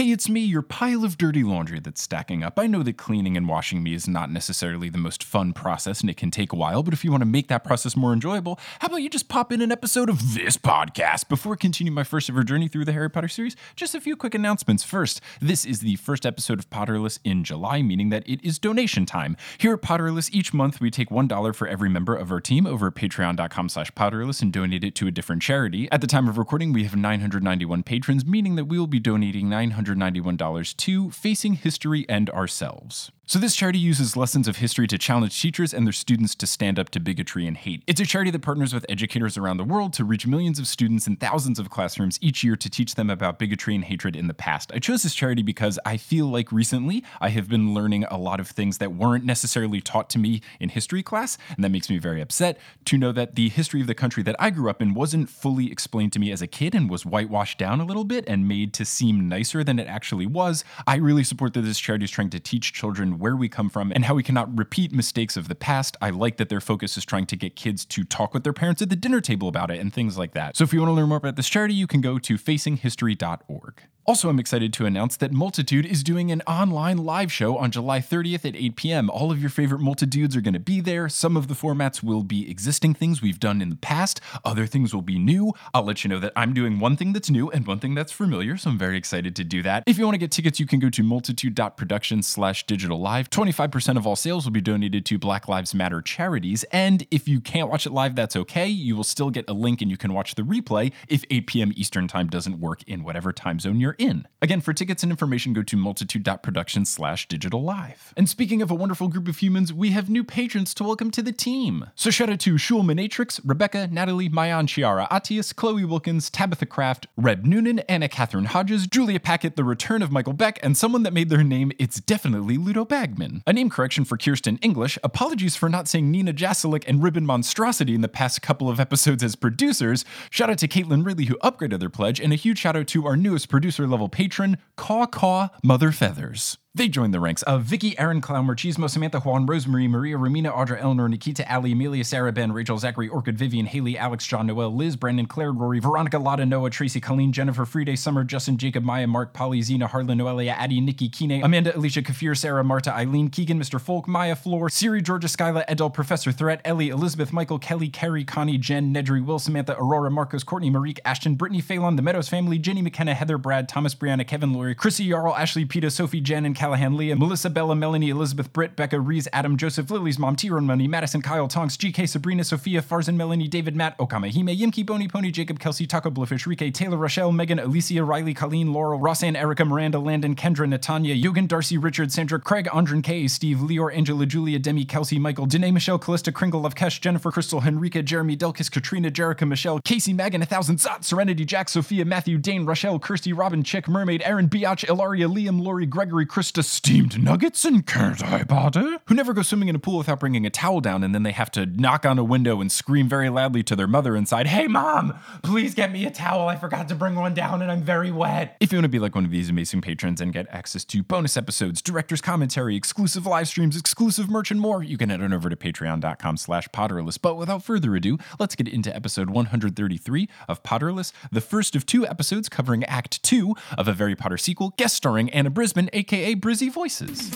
Hey, it's me, your pile of dirty laundry that's stacking up. I know that cleaning and washing me is not necessarily the most fun process and it can take a while, but if you want to make that process more enjoyable, how about you just pop in an episode of this podcast? Before I continue my first ever journey through the Harry Potter series, just a few quick announcements. First, this is the first episode of Potterless in July, meaning that it is donation time. Here at Potterless, each month we take $1 for every member of our team over at patreon.com slash potterless and donate it to a different charity. At the time of recording, we have 991 patrons, meaning that we will be donating $991 to Facing History and Ourselves. So, this charity uses lessons of history to challenge teachers and their students to stand up to bigotry and hate. It's a charity that partners with educators around the world to reach millions of students in thousands of classrooms each year to teach them about bigotry and hatred in the past. I chose this charity because I feel like recently I have been learning a lot of things that weren't necessarily taught to me in history class, and that makes me very upset to know that the history of the country that I grew up in wasn't fully explained to me as a kid and was whitewashed down a little bit and made to seem nicer than it actually was. I really support that this charity is trying to teach children where we come from and how we cannot repeat mistakes of the past. I like that their focus is trying to get kids to talk with their parents at the dinner table about it and things like that. So if you want to learn more about this charity, you can go to facinghistory.org. Also, I'm excited to announce that Multitude is doing an online live show on July 30th at 8 p.m. All of your favorite multitudes are going to be there. Some of the formats will be existing things we've done in the past, other things will be new. I'll let you know that I'm doing one thing that's new and one thing that's familiar, so I'm very excited to do that. If you want to get tickets, you can go to multitude.production slash digital live. 25% of all sales will be donated to Black Lives Matter charities, and if you can't watch it live, that's okay. You will still get a link and you can watch the replay if 8 p.m. Eastern Time doesn't work in whatever time zone you're in. Again, for tickets and information, go to multitude.production slash digital live. And speaking of a wonderful group of humans, we have new patrons to welcome to the team. So shout out to Shul Manatrix, Rebecca, Natalie, Mayan, Chiara Atius, Chloe Wilkins, Tabitha Kraft, Reb Noonan, Anna Catherine Hodges, Julia Packett, the return of Michael Beck, and someone that made their name It's Definitely Ludo Bagman. A name correction for Kirsten English, apologies for not saying Nina Jaselik and Ribbon Monstrosity in the past couple of episodes as producers. Shout out to Caitlin Ridley who upgraded their pledge, and a huge shout out to our newest producer level patron, Caw Caw Mother Feathers. They joined the ranks uh, of Vicky, Aaron, Clown, Machismo, Samantha, Juan, Rosemary, Maria, Romina, Audra, Eleanor, Nikita, Ali, Amelia, Sarah, Ben, Rachel, Zachary, Orchid, Vivian, Haley, Alex, John, Noel, Liz, Brandon, Claire, Rory, Veronica, Lotta, Noah, Tracy, Colleen, Jennifer, Friday, Summer, Justin, Jacob, Maya, Mark, Polly, Zena, Harlan, Noelia, Addie, Nikki, Kine, Amanda, Alicia, Kafir, Sarah, Marta, Eileen, Keegan, Mr. Folk, Maya, Floor, Siri, Georgia, Skyla, Edel, Professor Threat, Ellie, Elizabeth, Michael, Kelly, Carrie, Connie, Jen, Nedry, Will, Samantha, Aurora, Marcos, Courtney, Marique, Ashton, Brittany, Phelan, The Meadows Family, Jenny, McKenna, Heather, Brad, Thomas, Brianna, Kevin, Lori, Chrissy, Yarl, Ashley, Peta, Sophie, Jen, and Callahan, Leah, Melissa, Bella, Melanie, Elizabeth, Britt, Becca, Reese, Adam, Joseph, Lily's mom, Tyrone Money, Madison, Kyle, Tonks, GK, Sabrina, Sophia, Farzan, Melanie, David, Matt, Okama, Hime, Yimki, Bony, Pony, Jacob, Kelsey, Taco, Bluefish, Rike, Taylor, Rochelle, Megan, Alicia, Riley, Colleen, Laurel, Rossanne, Erica, Miranda, Landon, Kendra, Natanya, Yogan, Darcy, Richard, Sandra, Craig, Andren K, Steve, Leor, Angela, Julia, Demi, Kelsey, Michael, Danae, Michelle, Callista, Kringle, Lovekesh, Jennifer, Crystal, Henrika, Jeremy, Delkis, Katrina, Jerica, Michelle, Casey, Megan, A Thousand, Zot, Serenity, Jack, Sophia, Matthew, Dane, Rochelle, Kirsty, Robin, Chick, Mermaid, Aaron, Biatch, Ilaria, Liam, Lori, Gregory, Krista, Steamed Nuggets, and Can't I Bother? Who never go swimming in a pool without bringing a towel down and then they have to knock on a window and scream very loudly to their mother inside, Hey mom, please get me a towel. I forgot to bring one down and I'm very wet. If you want to be like one of these amazing patrons and get access to bonus episodes, director's commentary, exclusive live streams, exclusive merch, and more, you can head on over to patreon.com slash potterless. But without further ado, let's get into episode 133 of Potterless, the first of two episodes covering Act 2 of a Very Potter sequel, guest starring Anna Brisbin, aka Brizzy Voices.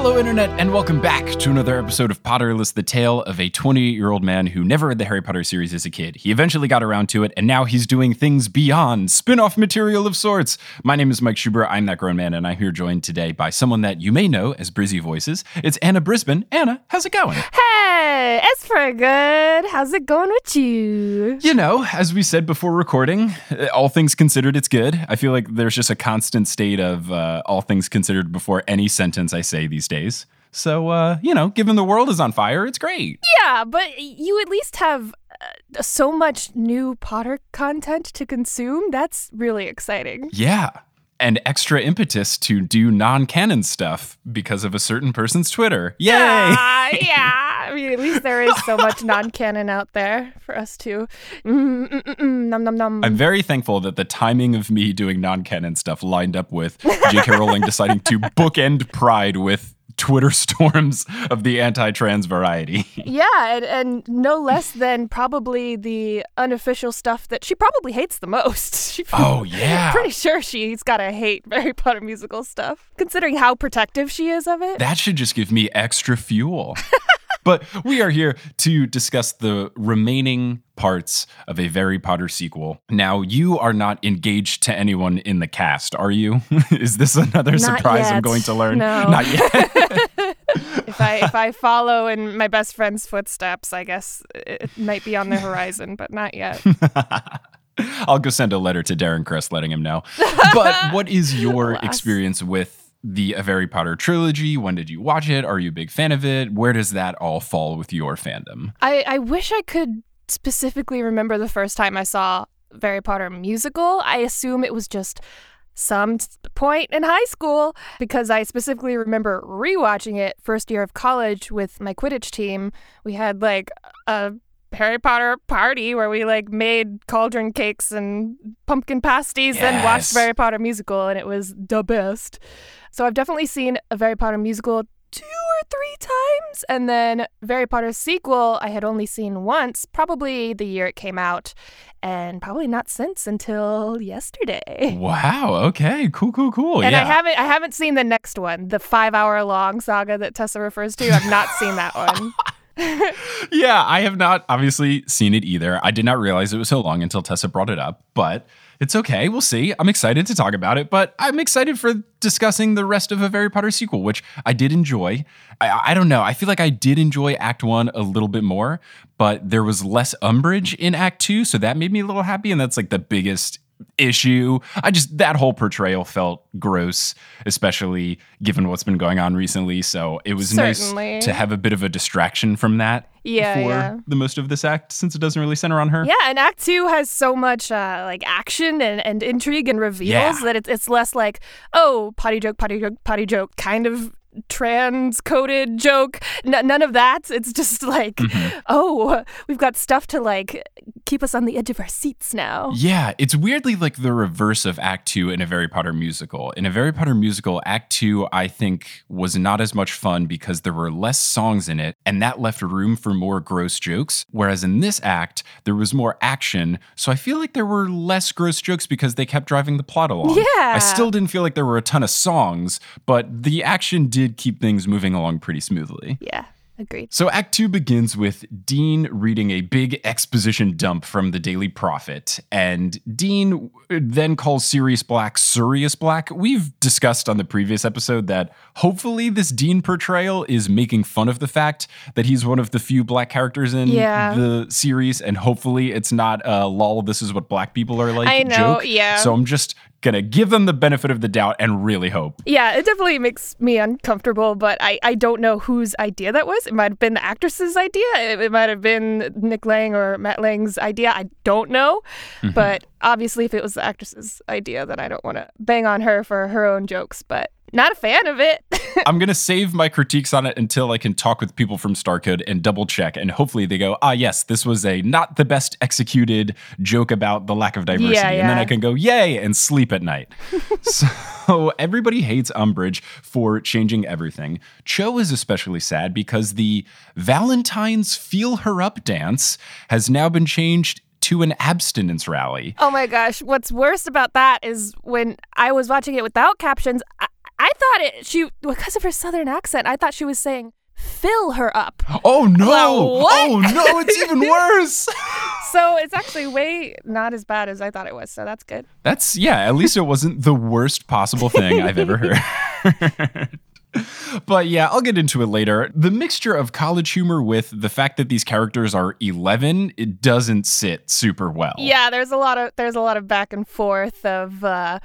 Hello, Internet, and welcome back to another episode of Potterless, the tale of a 28 year old man who never read the Harry Potter series as a kid. He eventually got around to it, and now he's doing things beyond spin off material of sorts. My name is Mike Schubert. I'm that grown man, and I'm here joined today by someone that you may know as Brizzy Voices. It's Anna Brisbin. Anna, how's it going? Hey, it's pretty good. How's it going with you? You know, as we said before recording, uh, all things considered, it's good. I feel like there's just a constant state of uh, all things considered before any sentence I say these days. So, uh, you know, given the world is on fire, it's great. Yeah, but you at least have uh, so much new Potter content to consume. That's really exciting. Yeah. and extra impetus to do non-canon stuff because of a certain person's Twitter. Yay! Yeah, yeah. I mean, at least there is so much non-canon out there for us to mm, mm, mm, mm, num num num. I'm very thankful that the timing of me doing non-canon stuff lined up with J.K. Rowling deciding to bookend Pride with Twitter storms of the anti-trans variety. Yeah, and, and no less than probably the unofficial stuff that she probably hates the most. She, Oh yeah. Pretty sure she's gotta hate Harry Potter musical stuff, considering how protective she is of it. That should just give me extra fuel. but we are here to discuss the remaining parts of a Harry Potter sequel. Now, you are not engaged to anyone in the cast, are you? Is this another Not surprise I'm going to learn? No. Not yet. if I if I follow in my best friend's footsteps, I guess it might be on the horizon, but not yet. I'll go send a letter to Darren Criss letting him know. But what is your Alas. experience with the Harry Potter trilogy? When did you watch it? Are you a big fan of it? Where does that all fall with your fandom? I, I wish I could specifically remember the first time I saw Harry Potter musical. I assume it was just some point in high school because I specifically remember rewatching it first year of college with my Quidditch team. We had like a Harry Potter party where we like made cauldron cakes and pumpkin pasties and watched Yes. Harry Potter musical and it was the best. So I've definitely seen a Harry Potter musical two or three times and then Harry Potter sequel I had only seen once, probably the year it came out and probably not since until yesterday. Wow. Okay. Cool. Cool. Cool. And yeah. I haven't I haven't seen the next one, the 5-hour long saga that Tessa refers to. I've not seen that one. yeah, I have not obviously seen it either. I did not realize it was so long until Tessa brought it up, but it's okay. We'll see. I'm excited to talk about it, but I'm excited for discussing the rest of a Harry Potter sequel, which I did enjoy. I, I don't know. I feel like I did enjoy Act One a little bit more, but there was less umbrage in Act Two, so that made me a little happy, and that's like the biggest issue. I just that whole portrayal felt gross, especially given what's been going on recently. So it was Certainly. nice to have a bit of a distraction from that Yeah, for yeah. the most of this act, since it doesn't really center on her. Yeah, and Act Two has so much uh, like action and, and intrigue and reveals Yeah. that it's it's less like oh potty joke, potty joke, potty joke kind of trans coded joke. N- none of that. It's just like Mm-hmm. oh we've got stuff to like keep us on the edge of our seats now. Yeah, it's weirdly like the reverse of Act Two in a Harry Potter musical. In a Harry Potter musical, Act Two, I think, was not as much fun because there were less songs in it, and that left room for more gross jokes. Whereas in this act, there was more action, so I feel like there were less gross jokes because they kept driving the plot along. Yeah. I still didn't feel like there were a ton of songs, but the action did keep things moving along pretty smoothly. Yeah, agreed. So, Act Two begins with Dean reading a big exposition dump from the Daily Prophet, and Dean then calls Sirius Black Sirius Black. We've discussed on the previous episode that hopefully this Dean portrayal is making fun of the fact that he's one of the few black characters in Yeah. the series, and hopefully it's not a lol, this is what black people are like I know, joke. yeah. So, I'm just gonna give them the benefit of the doubt and really hope. Yeah, it definitely makes me uncomfortable, but I, I don't know whose idea that was. It might have been the actress's idea. It, it might have been Nick Lang or Matt Lang's idea. I don't know. Mm-hmm. But obviously, if it was the actress's idea, then I don't want to bang on her for her own jokes, but not a fan of it. I'm going to save my critiques on it until I can talk with people from StarKid and double check. And hopefully they go, ah, yes, this was a not the best executed joke about the lack of diversity. Yeah, And then. I can go, yay, and sleep at night. so everybody hates Umbridge for changing everything. Cho is especially sad because the Valentine's Feel Her Up dance has now been changed to an abstinence rally. oh my gosh. What's worst about that is when I was watching it without captions, I, I thought it, she, because of her southern accent, I thought she was saying, fill her up. Oh no! What? Oh no, it's even worse. So it's actually way not as bad as I thought it was. So that's good. That's yeah, at least it wasn't the worst possible thing I've ever heard. but yeah, I'll get into it later. The mixture of college humor with the fact that these characters are 11, it doesn't sit super well. Yeah, there's a lot of there's a lot of back and forth of uh,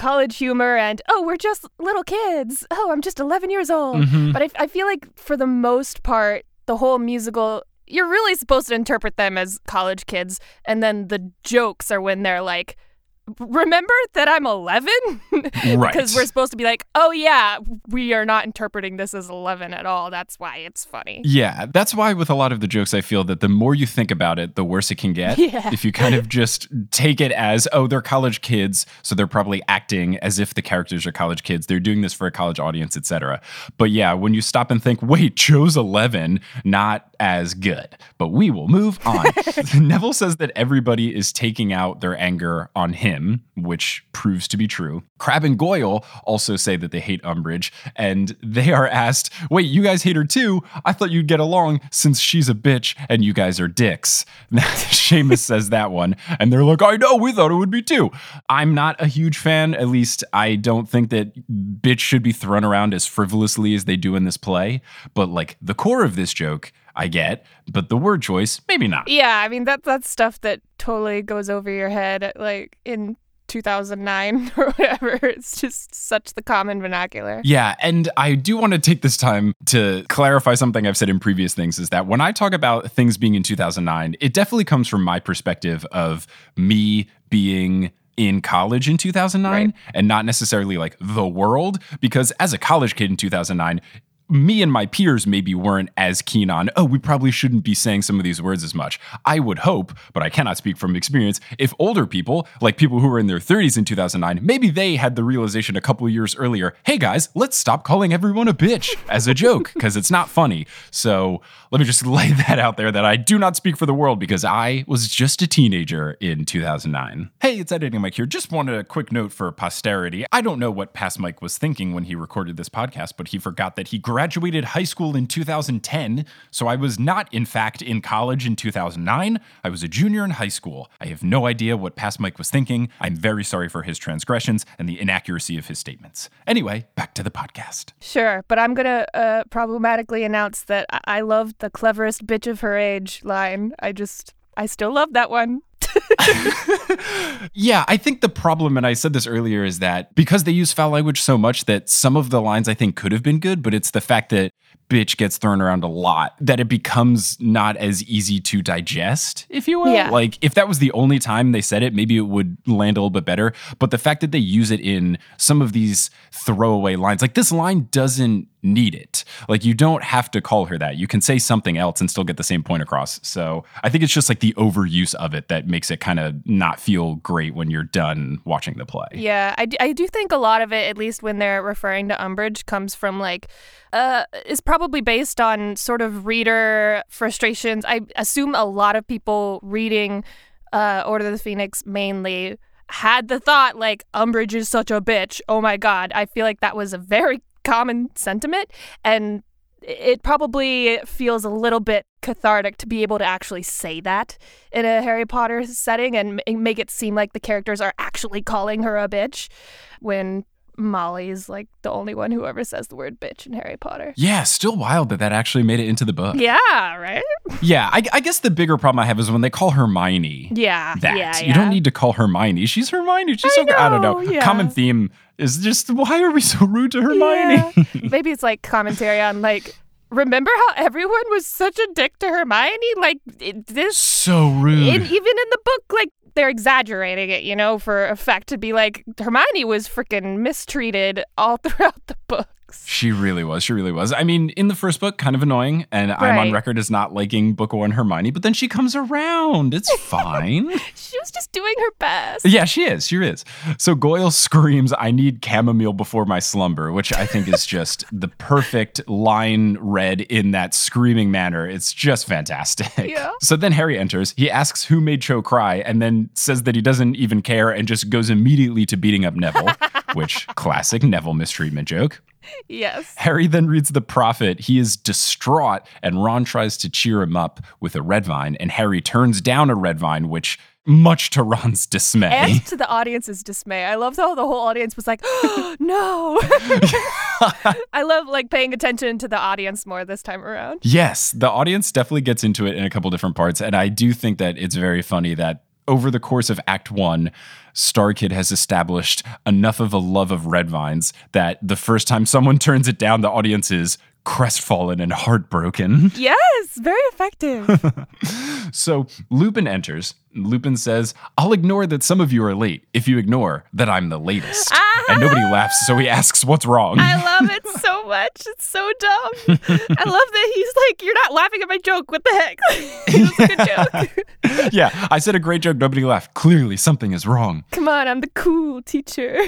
college humor and oh, we're just little kids. Oh, I'm just 11 years old. Mhm. But I, I feel like for the most part, the whole musical, you're really supposed to interpret them as college kids, and then the jokes are when they're like remember that I'm 11? Right. because we're supposed to be like, oh, yeah, we are not interpreting this as 11 at all. That's why it's funny. Yeah, that's why with a lot of the jokes, I feel that the more you think about it, the worse it can get. Yeah. If you kind of just take it as, oh, they're college kids, so they're probably acting as if the characters are college kids. They're doing this for a college audience, etc. But yeah, when you stop and think, wait, Cho's 11, not as good. But we will move on. Neville says that everybody is taking out their anger on him, which proves to be true. Crabbe and Goyle also say that they hate Umbridge, and they are asked, wait, you guys hate her too? I thought you'd get along since she's a bitch and you guys are dicks. Seamus says that one, and they're like, I know, we thought it would be too. I'm not a huge fan, at least I don't think that bitch should be thrown around as frivolously as they do in this play, but like the core of this joke, I get, but the word choice, maybe not. Yeah, I mean, that, that's stuff that totally goes over your head, like in 2009 or whatever. It's just such the common vernacular. Yeah, and I do want to take this time to clarify something I've said in previous things is that when I talk about things being in 2009, it definitely comes from my perspective of me being in college in 2009 Right. and not necessarily like the world because as a college kid in 2009 me and my peers maybe weren't as keen on, oh, we probably shouldn't be saying some of these words as much. I would hope, but I cannot speak from experience, if older people, like people who were in their 30s in 2009, maybe they had the realization a couple years earlier, hey guys, let's stop calling everyone a bitch as a joke, because it's not funny. So let me just lay that out there that I do not speak for the world because I was just a teenager in 2009. Hey, it's Editing Mike here. Just wanted a quick note for posterity. I don't know what past Mike was thinking when he recorded this podcast, but he forgot that he graduated high school in 2010. So I was not, in fact, in college in 2009. I was a junior in high school. I have no idea what past Mike was thinking. I'm very sorry for his transgressions and the inaccuracy of his statements. Anyway, back to the podcast. Sure, but I'm gonna uh, problematically announce that I-, I love the cleverest bitch of her age line. I just, I still love that one. Yeah, I think the problem, and I said this earlier, is that because they use foul language so much that some of the lines I think could have been good, but it's the fact that bitch gets thrown around a lot that it becomes not as easy to digest, if you will. Yeah. Like if that was the only time they said it, maybe it would land a little bit better. But the fact that they use it in some of these throwaway lines, like this line doesn't need it. Like you don't have to call her that. You can say something else and still get the same point across. So I think it's just like the overuse of it that makes it kind of not feel great when you're done watching the play. Yeah, I, d- I do think a lot of it, at least when they're referring to Umbridge, comes from like, uh, is probably based on sort of reader frustrations. I assume a lot of people reading uh, Order of the Phoenix mainly had the thought like Umbridge is such a bitch. Oh my god, I feel like that was a very common sentiment, and it probably feels a little bit cathartic to be able to actually say that in a Harry Potter setting and make it seem like the characters are actually calling her a bitch when Molly's like the only one who ever says the word bitch in Harry Potter. Yeah, still wild that that actually made it into the book. Yeah, right? Yeah, I, I guess the bigger problem I have is when they call Hermione Yeah. that. Yeah, You don't need to call her Hermione. She's Hermione. She's I so good. I don't know. know, yeah. Common theme is just why are we so rude to Hermione? Yeah. Maybe it's like commentary on like remember how everyone was such a dick to Hermione? Like this so rude. in, even in the book, like they're exaggerating it, you know, for effect to be like Hermione was freaking mistreated all throughout the She really was. She really was. I mean, in the first book, kind of annoying, and I'm on record as not liking book one Hermione, but then she comes around. It's fine. She was just doing her best. yeah, she is. She is. So Goyle screams, I need chamomile before my slumber, which I think is just the perfect line read in that screaming manner. It's just fantastic. Yeah. So then Harry enters. He asks who made Cho cry and then says that he doesn't even care and just goes immediately to beating up Neville, which classic Neville mistreatment joke. Yes. Harry then reads the prophet. He is distraught, and Ron tries to cheer him up with a red vine, and Harry turns down a red vine, which, much to Ron's dismay, And to the audience's dismay. I love how the whole audience was like, no. I love like paying attention to the audience more this time around. Yes, the audience definitely gets into it in a couple different parts. And I do think that it's very funny that over the course of Act One, Star Kid has established enough of a love of red vines that the first time someone turns it down, the audience is crestfallen and heartbroken. Yes, very effective. So Lupin enters. Lupin says, I'll ignore that some of you are late if you ignore that I'm the latest. And uh-huh. nobody laughs, so he asks, What's wrong? I love it so much. It's so dumb. I love that he's like, You're not laughing at my joke. What the heck? it was a good joke. yeah, I said a great joke. Nobody laughed. Clearly, something is wrong. Come on, I'm the cool teacher.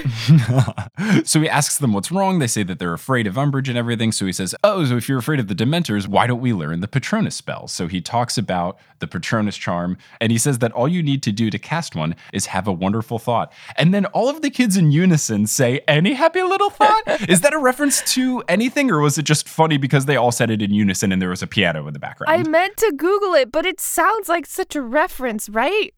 so he asks them what's wrong. They say that they're afraid of Umbridge and everything. So he says, Oh, so if you're afraid of the Dementors, why don't we learn the Patronus spell? So he talks about the Patronus charm, and he says that all you need to do to cast one is have a wonderful thought. And then all of the kids in unison say, Any happy little thought? is that a reference to anything, or was it just funny because they all said it in unison and there was a piano in the background? I meant to Google it, but it sounds like such a reference, right?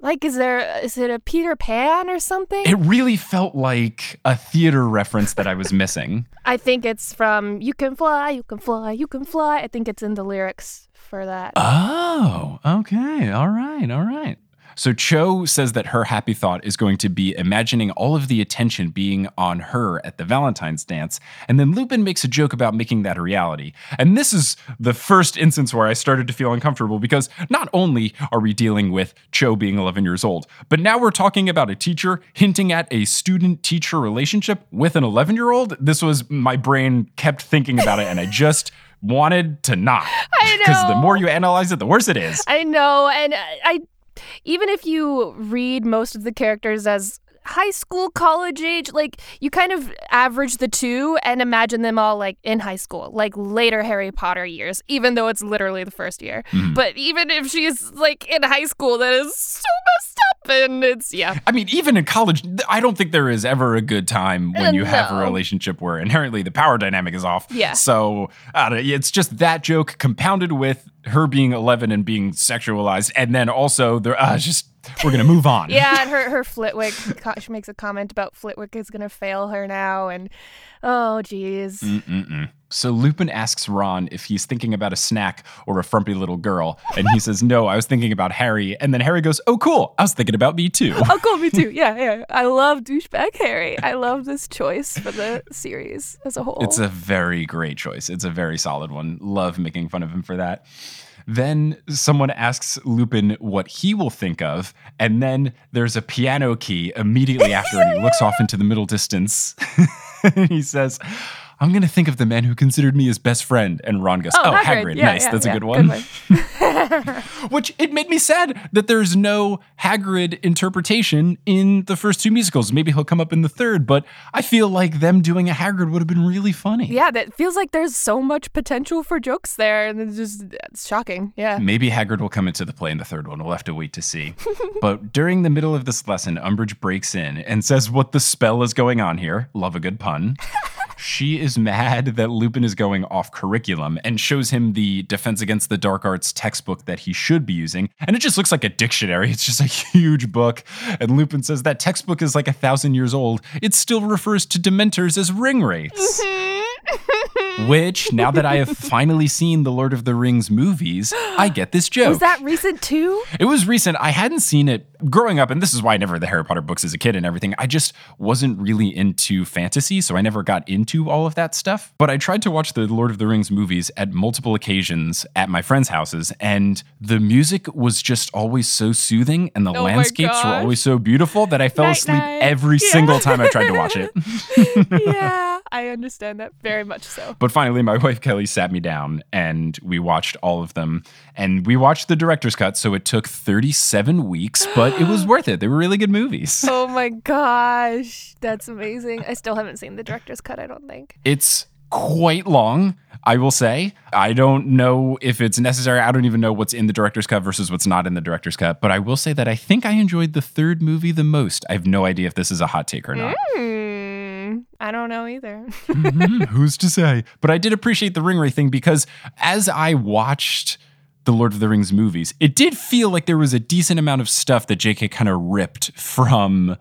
Like, is there, is it a Peter Pan or something? it really felt like a theater reference that I was missing. I think it's from You Can Fly, You Can Fly, You Can Fly. I think it's in the lyrics for that. Oh, okay. All right. All right. So Cho says that her happy thought is going to be imagining all of the attention being on her at the Valentine's dance. And then Lupin makes a joke about making that a reality. And this is the first instance where I started to feel uncomfortable because not only are we dealing with Cho being 11 years old, but now we're talking about a teacher hinting at a student teacher relationship with an 11 year old. This was my brain kept thinking about it and I just wanted to not. I Because the more you analyze it, the worse it is. I know, and I, I even if you read most of the characters as high school, college age, like you kind of average the two and imagine them all like in high school, like later Harry Potter years, even though it's literally the first year. Mm-hmm. But even if she's like in high school, that is so messed up, and it's yeah. I mean, even in college, I don't think there is ever a good time when Uh, you have a relationship where inherently the power dynamic is off. Yeah. So I don't- it's just that joke compounded with her being 11 and being sexualized. And then also, there, uh, just, we're going to move on. Yeah, and her her Flitwick, she makes a comment about Flitwick is gonna fail her now, and oh geez. Mm-mm-mm. So Lupin asks Ron if he's thinking about a snack or a frumpy little girl. And he says, No, I was thinking about Harry. And then Harry goes, Oh, cool. I was thinking about me too. Oh, cool, me too. Yeah, yeah. I love douchebag Harry. I love this choice for the series as a whole. It's a very great choice. It's a very solid one. Love making fun of him for that. Then someone asks Lupin what he will think of, and then there's a piano key immediately after, and he looks off into the middle distance. he says, I'm going to think of the man who considered me his best friend. And Ron goes, Oh, oh Hagrid. Yeah, nice. yeah, That's yeah. a good one. one. Which it made me sad that there's no Hagrid interpretation in the first two musicals. Maybe he'll come up in the third, but I feel like them doing a Hagrid would have been really funny. yeah, that feels like there's so much potential for jokes there, and it's just it's shocking. Yeah. Maybe Hagrid will come into the play in the third one. We'll have to wait to see. but during the middle of this lesson, Umbridge breaks in and says what the spell is going on here. Love a good pun. She is mad that Lupin is going off curriculum and shows him the Defense Against the Dark Arts textbook that he should be using. And it just looks like a dictionary. It's just a huge book. And Lupin says that textbook is like a thousand years old. It still refers to Dementors as ring wraiths. Mm-hmm. Which, now that I have finally seen the Lord of the Rings movies, I get this joke. Was that recent too? It was recent. I hadn't seen it growing up, and this is why I never read the Harry Potter books as a kid and everything. I just wasn't really into fantasy, so I never got into all of that stuff. But I tried to watch the Lord of the Rings movies at multiple occasions at my friends' houses, and the music was just always so soothing, and the Oh landscapes were always so beautiful that I fell Night, asleep night. every Yeah. single time I tried to watch it. yeah, I understand that very much so. But finally, my wife Kelly sat me down and we watched all of them. And we watched the director's cut. So it took 37 weeks, but it was worth it. They were really good movies. Oh my gosh, that's amazing. I still haven't seen the director's cut. I don't think. It's quite long, I will say. I don't know if it's necessary. I don't even know what's in the director's cut versus what's not in the director's cut. But I will say that I think I enjoyed the third movie the most. I have no idea if this is a hot take or not. Hmm. Hmm, I don't know either. Mhm, Who's to say? But I did appreciate the ring ray thing because as I watched the Lord of the Rings movies, it did feel like there was a decent amount of stuff that JK kind of ripped from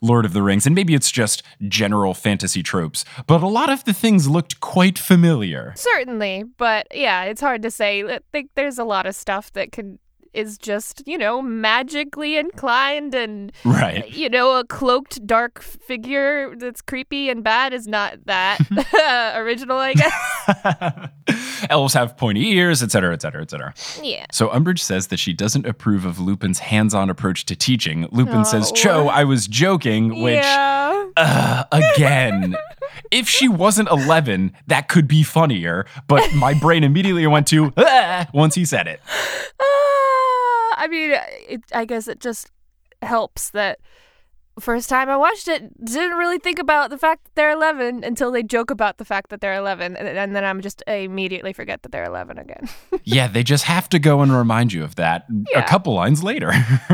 Lord of the Rings. And maybe it's just general fantasy tropes, but a lot of the things looked quite familiar. Certainly, but yeah, it's hard to say. I think there's a lot of stuff that could is just you know magically inclined and Right. you know a cloaked dark figure that's creepy and bad is not that original i guess elves have pointy ears, etc., etc., etc. Yeah. So Umbridge says that she doesn't approve of Lupin's hands-on approach to teaching. Lupin says, Oh. "Cho, I was joking," which yeah. uh, again, if she wasn't 11, that could be funnier, but my brain immediately went to "Ah," once he said it. I mean, uh, it, I guess it just helps that first time I watched it, didn't really think about the fact that they're 11 until they joke about the fact that they're 11, and, and then I'm just I immediately forget that they're 11 again. Yeah, they just have to go and remind you of that a couple lines later.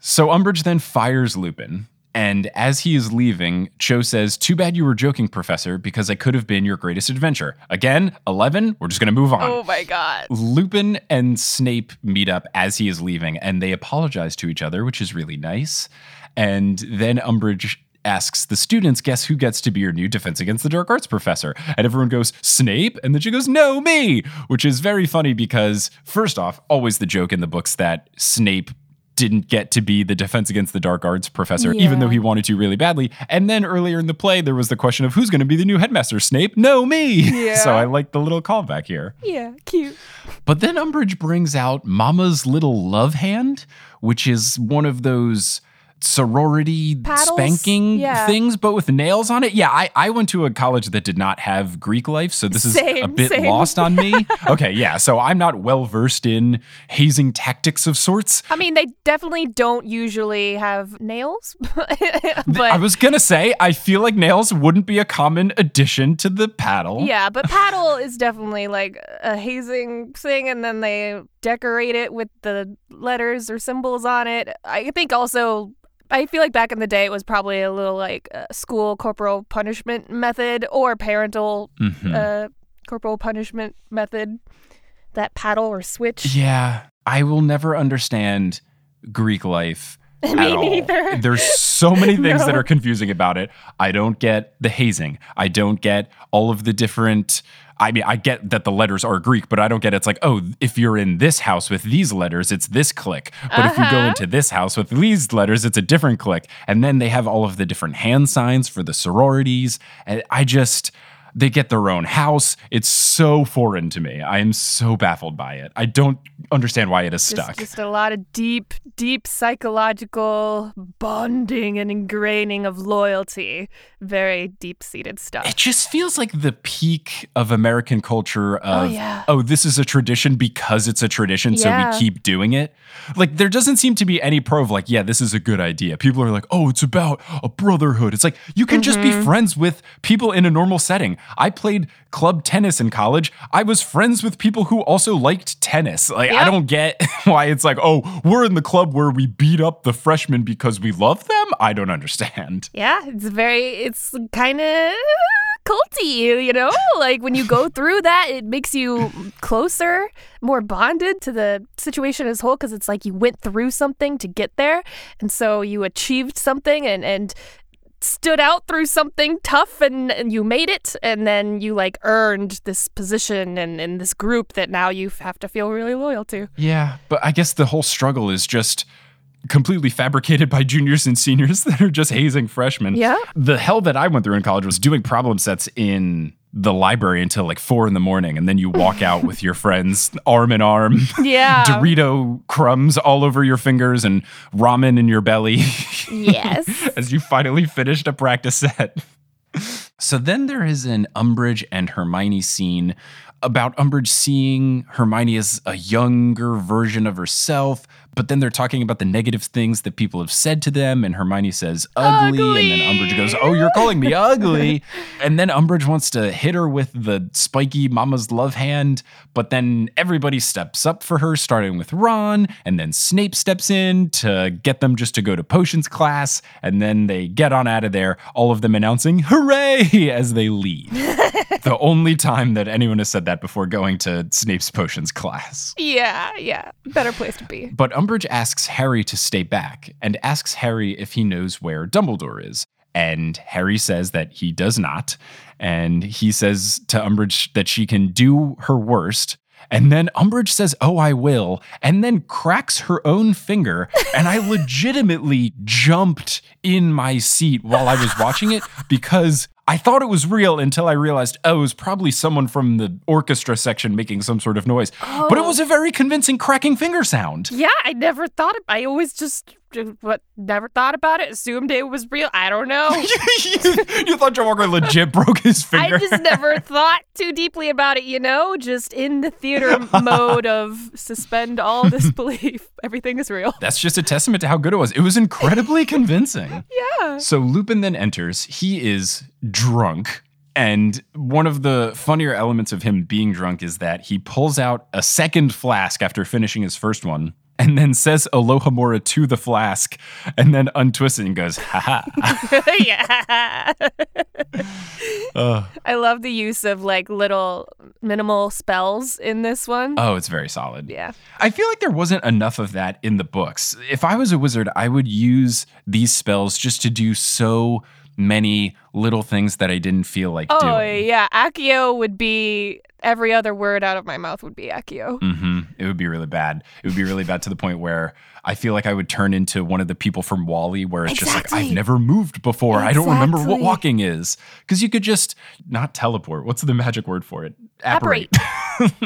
so Umbridge then fires Lupin. And as he is leaving, Cho says, Too bad you were joking, Professor, because I could have been your greatest adventure. Again, 11, we're just going to move on. oh my god. Lupin and Snape meet up as he is leaving, and they apologize to each other, which is really nice. And then Umbridge asks the students, guess who gets to be your new Defense Against the Dark Arts professor? And everyone goes, Snape? And then she goes, no, me, which is very funny because, first off, always the joke in the books that Snape didn't get to be the Defense Against the Dark Arts professor, even though he wanted to really badly. And then earlier in the play, there was the question of who's going to be the new headmaster, Snape? No, me. Yeah. so I like the little callback here. Yeah, cute. But then Umbridge brings out Mama's Little Love Hand, which is one of those sorority Paddles? spanking Yeah. things, but with nails on it. Yeah, I, I went to a college that did not have Greek life, so this is a bit same. lost on me. okay, yeah, so I'm not well versed in hazing tactics of sorts. I mean, they definitely don't usually have nails, but I was gonna say, I feel like nails wouldn't be a common addition to the paddle. yeah, but paddle is definitely like a hazing thing, and then they decorate it with the letters or symbols on it. I think also. I feel like back in the day, it was probably a little like uh, school corporal punishment method or parental Mhm. uh, corporal punishment method. That paddle or switch. Yeah, I will never understand Greek life. Me at all. neither. There's so many things that are confusing about it. I don't get the hazing. I don't get all of the different. I mean, I get that the letters are Greek, but I don't get it's like, oh, if you're in this house with these letters, it's this click. But if you go Uh-huh. into this house with these letters, it's a different click. And then they have all of the different hand signs for the sororities. And I just, they get their own house. It's so foreign to me. I am so baffled by it. I don't understand why it is stuck. Just, just a lot of deep, deep psychological bonding and ingraining of loyalty. Very deep seated stuff. It just feels like the peak of American culture of, yeah. oh, this is a tradition because it's a tradition, so we keep doing it. Like, there doesn't seem to be any pro of, like, yeah, this is a good idea. People are like, oh, it's about a brotherhood. It's like, you can just Mm-hmm. be friends with people in a normal setting. I played club tennis in college. I was friends with people who also liked tennis. Like, I don't get why it's like, oh, we're in the club where we beat up the freshmen because we love them. I don't understand. Yeah, it's very, it's kind of culty, you know? Like when you go through that, it makes you closer, more bonded to the situation as whole because it's like you went through something to get there. And so you achieved something and, and, stood out through something tough and, and you made it and then you like earned this position and in this group that now you have to feel really loyal to Yeah, but I guess the whole struggle is just completely fabricated by juniors and seniors that are just hazing freshmen. Yeah. The hell that I went through in college was doing problem sets in the library until like four in the morning, and then you walk out with your friends arm in arm. yeah Dorito crumbs all over your fingers and ramen in your belly yes as you finally finished a practice set. So then there is an Umbridge and Hermione scene about Umbridge seeing Hermione as a younger version of herself, but then they're talking about the negative things that people have said to them, and Hermione says ugly, and then Umbridge goes, Oh, you're calling me ugly. and then Umbridge wants to hit her with the spiky mama's love hand, but then everybody steps up for her, starting with Ron, and then Snape steps in to get them just to go to potions class, and then they get on out of there, all of them announcing hooray as they leave. the only time that anyone has said that before going to Snape's potions class. yeah yeah better place to be But Umbridge asks Harry to stay back and asks Harry if he knows where Dumbledore is. And Harry says that he does not. And he says to Umbridge that she can do her worst. And then Umbridge says, Oh, I will. And then cracks her own finger. And I legitimately jumped in my seat while I was watching it because I thought it was real until I realized, oh, it was probably someone from the orchestra section making some sort of noise. But it Oh. was a very convincing cracking finger sound. Yeah, I never thought. Of, I always just what never thought about it. Assumed it was real. I don't know. you, you thought John Walker legit broke his finger. I just never thought too deeply about it. You know, just in the theater mode of suspend all disbelief. Everything is real. That's just a testament to how good it was. It was incredibly convincing. Yeah. So Lupin then enters. He is drunk. And one of the funnier elements of him being drunk is that he pulls out a second flask after finishing his first one and then says Alohomora to the flask and then untwists it and goes, haha. yeah. Uh, I love the use of like little minimal spells in this one. oh, it's very solid. yeah. I feel like there wasn't enough of that in the books. If I was a wizard, I would use these spells just to do so many little things that I didn't feel like doing. Oh doing. yeah, Accio would be every other word out of my mouth would be Accio. hmm It would be really bad. It would be really bad to the point where I feel like I would turn into one of the people from WALL-E, where it's just like I've never moved before. I don't remember what walking is because you could just not teleport. What's the magic word for it? Apparate.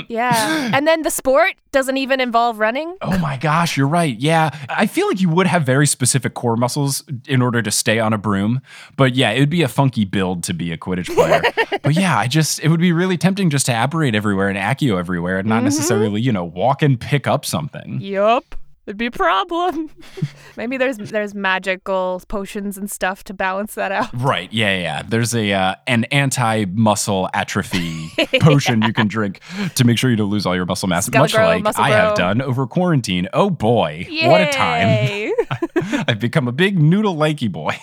Yeah. And then the sport doesn't even involve running. Oh my gosh, you're right. Yeah. I feel like you would have very specific core muscles in order to stay on a broom. But yeah, it would be a funky build to be a Quidditch player. but yeah, I just, it would be really tempting just to apparate everywhere and Accio everywhere and not Mm-hmm. necessarily, you know, walk and pick up something. Yup. It'd be a problem. Maybe there's there's magical potions and stuff to balance that out. Right. Yeah, yeah. yeah. There's a uh, an anti-muscle atrophy potion you can drink to make sure you don't lose all your muscle mass, Gotta much grow, like muscle I have done over quarantine. Oh boy, what a time! I've become a big noodle lanky boy.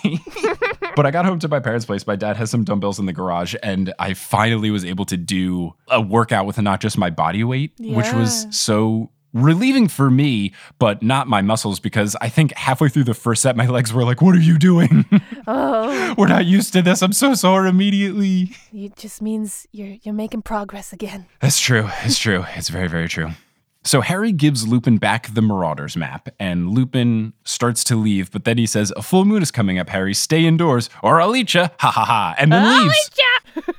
But I got home to my parents' place. My dad has some dumbbells in the garage, and I finally was able to do a workout with not just my body weight, which was so relieving for me, but not my muscles because I think halfway through the first set, my legs were like, What are you doing? Oh, we're not used to this. I'm so sore immediately. it just means you're you're making progress again. That's true. It's true. It's very, very true. So Harry gives Lupin back the Marauders map, and Lupin starts to leave, but then he says, A full moon is coming up, Harry. Stay indoors, or I'll eat ya. Ha ha ha. And then leaves.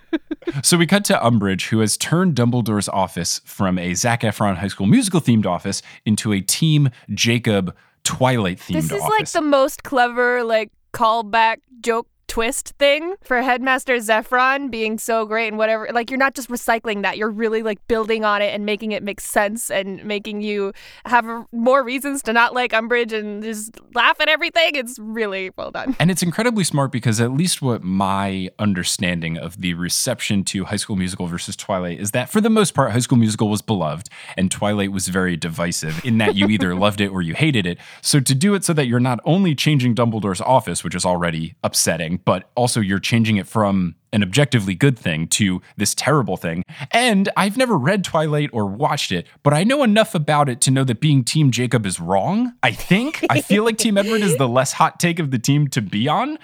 So we cut to Umbridge, who has turned Dumbledore's office from a Zac Efron High School Musical themed office into a Team Jacob Twilight themed office. This is like the most clever like callback joke twist thing for Headmaster Zephron being so great and whatever. Like you're not just recycling that; you're really like building on it and making it make sense and making you have more reasons to not like Umbridge and just laugh at everything. It's really well done. And it's incredibly smart because at least what my understanding of the reception to High School Musical versus Twilight is that for the most part, High School Musical was beloved and Twilight was very divisive in that you either loved it or you hated it. So to do it so that you're not only changing Dumbledore's office, which is already upsetting, but also you're changing it from an objectively good thing to this terrible thing. And I've never read Twilight or watched it, but I know enough about it to know that being Team Jacob is wrong. I think. I feel like Team Edward is the less hot take of the team to be on.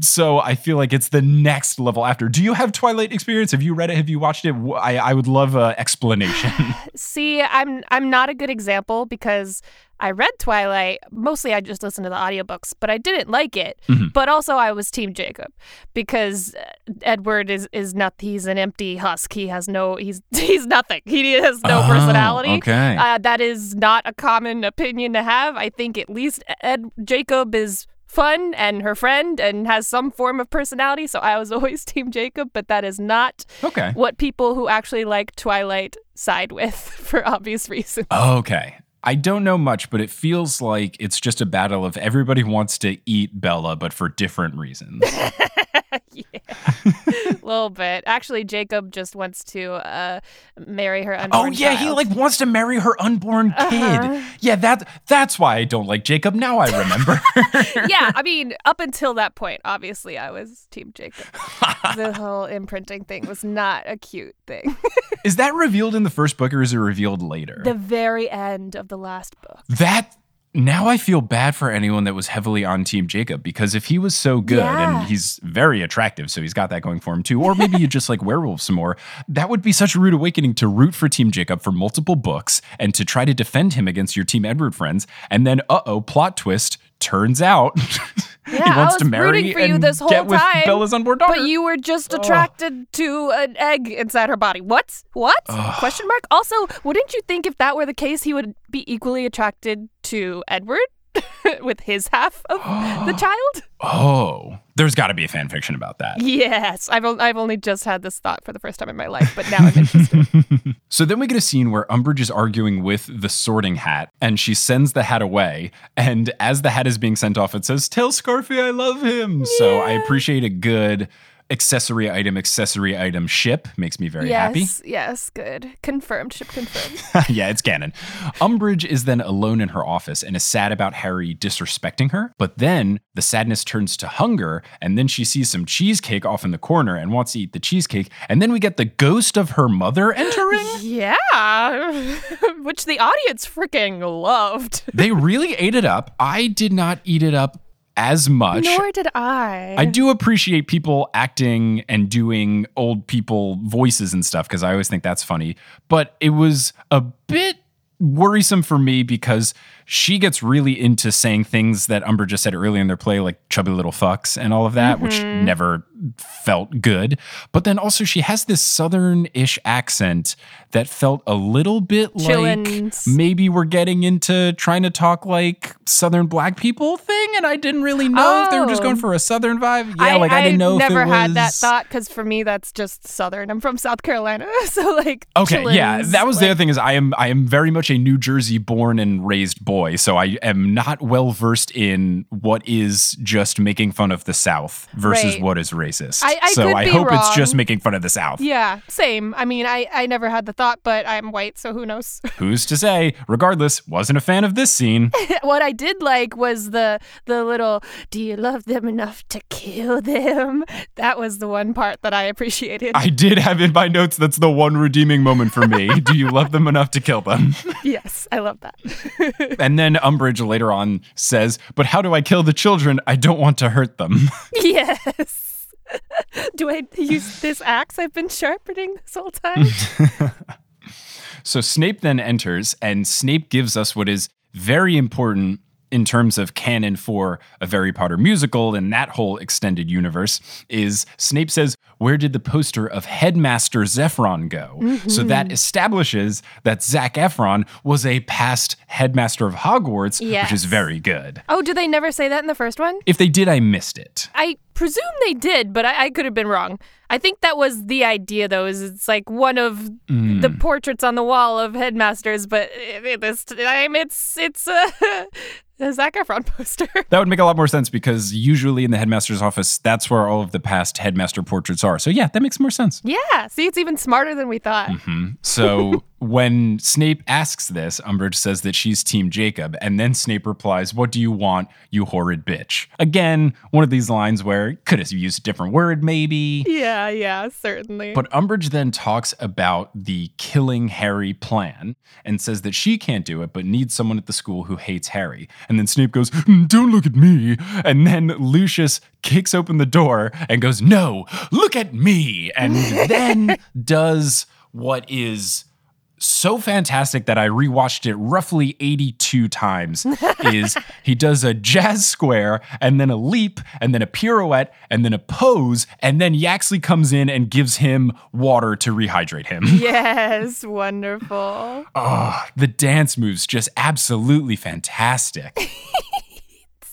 So I feel like it's the next level after. Do you have Twilight experience? Have you read it? Have you watched it? I, I would love an explanation. See, I'm I'm not a good example because I read Twilight. Mostly I just listened to the audiobooks, but I didn't like it. Mhm. But also I was team Jacob because Edward is is not he's an empty husk. He has no he's he's nothing. He has no Oh, personality. okay. Uh, that is not a common opinion to have. I think at least Ed Jacob is fun and her friend and has some form of personality. So I was always team Jacob, but that is not okay. what people who actually like Twilight side with for obvious reasons. Okay. I don't know much, but it feels like it's just a battle of everybody wants to eat Bella, but for different reasons. yeah, a little bit. Actually, Jacob just wants to uh, marry her unborn Oh yeah, he like wants to marry her unborn kid. Uh-huh. Yeah, that that's why I don't like Jacob. Now I remember. yeah, I mean, up until that point, obviously, I was Team Jacob. the whole imprinting thing was not a cute thing. is that revealed in the first book or is it revealed later? the very end of the last book. that now I feel bad for anyone that was heavily on Team Jacob because if he was so good Yeah. and he's very attractive, so he's got that going for him too, or maybe you just like werewolves some more, that would be such a rude awakening to root for Team Jacob for multiple books and to try to defend him against your Team Edward friends. And then, uh oh, plot twist, turns out Yeah, he I wants was to marry rooting for you this whole get with time, Bella's unborn daughter. But you were just attracted to an egg inside her body. What? What? Ugh. Question mark. Also, wouldn't you think if that were the case, he would be equally attracted to Edward with his half of the child? oh, there's got to be a fan fiction about that. Yes, I've o- I've only just had this thought for the first time in my life, but now I'm interested. So then we get a scene where Umbridge is arguing with the sorting hat and she sends the hat away. And as the hat is being sent off, it says, Tell Scarfy I love him. So I appreciate a good accessory item, accessory item ship. Makes me very happy. yes, yes, good. Confirmed. Ship confirmed. yeah, it's canon. Umbridge is then alone in her office and is sad about Harry disrespecting her. But then the sadness turns to hunger, and then she sees some cheesecake off in the corner and wants to eat the cheesecake. And then we get the ghost of her mother entering. yeah, which the audience freaking loved. they really ate it up. I did not eat it up as much. Nor did I. I do appreciate people acting and doing old people voices and stuff because I always think that's funny. But it was a bit worrisome for me because she gets really into saying things that Umber just said earlier in their play, like chubby little fucks and all of that, which Mm-hmm. never felt good. But then also she has this southern ish accent that felt a little bit like maybe we're getting into trying to talk like southern black people thing. And I didn't really know if they were just Oh. going for a southern vibe. Yeah, I, like I, didn't know never had that thought because for me that's just southern. I'm from South Carolina, so like. Okay, yeah, that was the other thing is I am I am very much a New Jersey born and raised boy, so I am not well versed in what is just making fun of the South versus Right. what is racist. I- I so I hope it's just making fun of the South. Yeah, same. I mean, I I never had the thought, but I'm white, so who knows? Who's to say? Regardless, wasn't a fan of this scene. what I did like was the the little "Do you love them enough to kill them?" That was the one part that I appreciated. I did have in my notes that's the one redeeming moment for me. Do you love them enough to kill them? yes, I love that. And then Umbridge later on says, But how do I kill the children? I don't want to hurt them. yes. Do I use this axe I've been sharpening this whole time? So Snape then enters, and Snape gives us what is very important in terms of canon for a Harry Potter musical and that whole extended universe is Snape says, Where did the poster of Headmaster Zephron go? So mm-hmm. that establishes that Zac Efron was a past headmaster of Hogwarts, which is very good. oh, did they never say that in the first one? If they did, I missed it. I presume they did, but I, I could have been wrong. I think that was the idea, though. Is it's like one of mm. the portraits on the wall of headmasters, but this time it's it's a, a Zac Efron poster. That would make a lot more sense because usually in the headmaster's office, that's where all of the past headmaster portraits are. So yeah, that makes more sense. yeah, see, it's even smarter than we thought. So when Snape asks this, Umbridge says that she's Team Jacob, and then Snape replies, What do you want, you horrid bitch? Again, one of these lines where could have used a different word, maybe. Yeah, yeah, certainly. But Umbridge then talks about the killing Harry plan and says that she can't do it, but needs someone at the school who hates Harry. And then Snape goes, "Mm, Don't look at me. And then Lucius kicks open the door and goes, No, look at me. And then does what is so fantastic that I rewatched it roughly 82 times is he does a jazz square and then a leap and then a pirouette and then a pose and then Yaxley comes in and gives him water to rehydrate him. yes, wonderful. Oh, the dance moves just absolutely fantastic.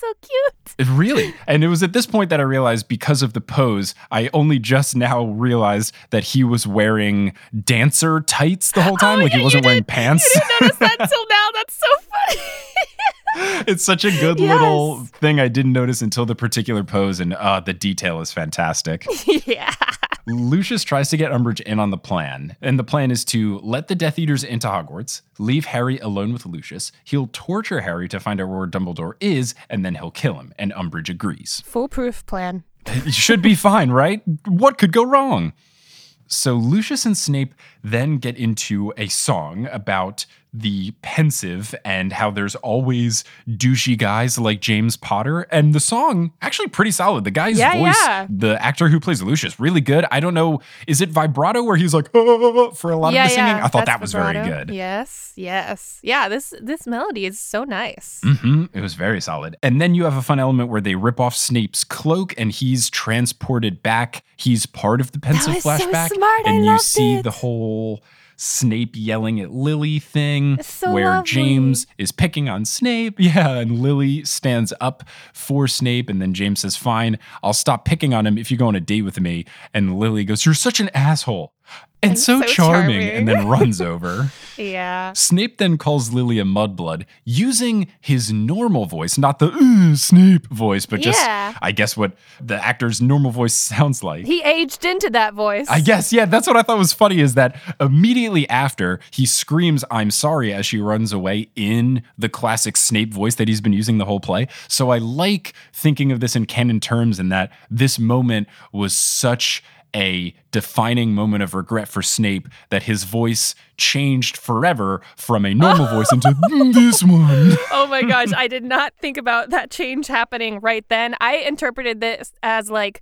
So cute. It really. And it was at this point that I realized because of the pose, I only just now realized that he was wearing dancer tights the whole time. like Oh, yeah, he wasn't wearing pants. You didn't notice that till now. That's so funny. it's such a good Yes. little thing I didn't notice until the particular pose, and uh, the detail is fantastic. yeah. Lucius tries to get Umbridge in on the plan, and the plan is to let the Death Eaters into Hogwarts, leave Harry alone with Lucius. He'll torture Harry to find out where Dumbledore is, and then he'll kill him. And Umbridge agrees. Foolproof plan. It should be fine, right? What could go wrong? So Lucius and Snape then get into a song about the Pensieve and how there's always douchey guys like James Potter. And the song actually pretty solid. The guy's Yeah, voice, yeah. the actor who plays Lucius, really good. I don't know, is it vibrato where he's like "Ah," for a lot yeah, of the singing? I thought that's that was very good. Yes, yes, yeah. This this melody is so nice. hmm It was very solid. And then you have a fun element where they rip off Snape's cloak and he's transported back. He's part of the Pensieve was so flashback. smart. I And you see it. the whole Snape yelling at Lily thing so where lovely. James is picking on Snape. Yeah. And Lily stands up for Snape. And then James says, Fine, I'll stop picking on him if you go on a date with me. And Lily goes, You're such an asshole. And so, so charming, and then runs over. Yeah. Snape then calls Lily a mudblood using his normal voice, not the "Ugh, Snape voice, but just, Yeah. I guess, what the actor's normal voice sounds like. He aged into that voice. I guess, yeah, that's what I thought was funny is that immediately after he screams, I'm sorry, as she runs away in the classic Snape voice that he's been using the whole play. So I like thinking of this in canon terms and that this moment was such a defining moment of regret for Snape that his voice changed forever from a normal voice into this one. Oh my gosh, I did not think about that change happening right then. I interpreted this as like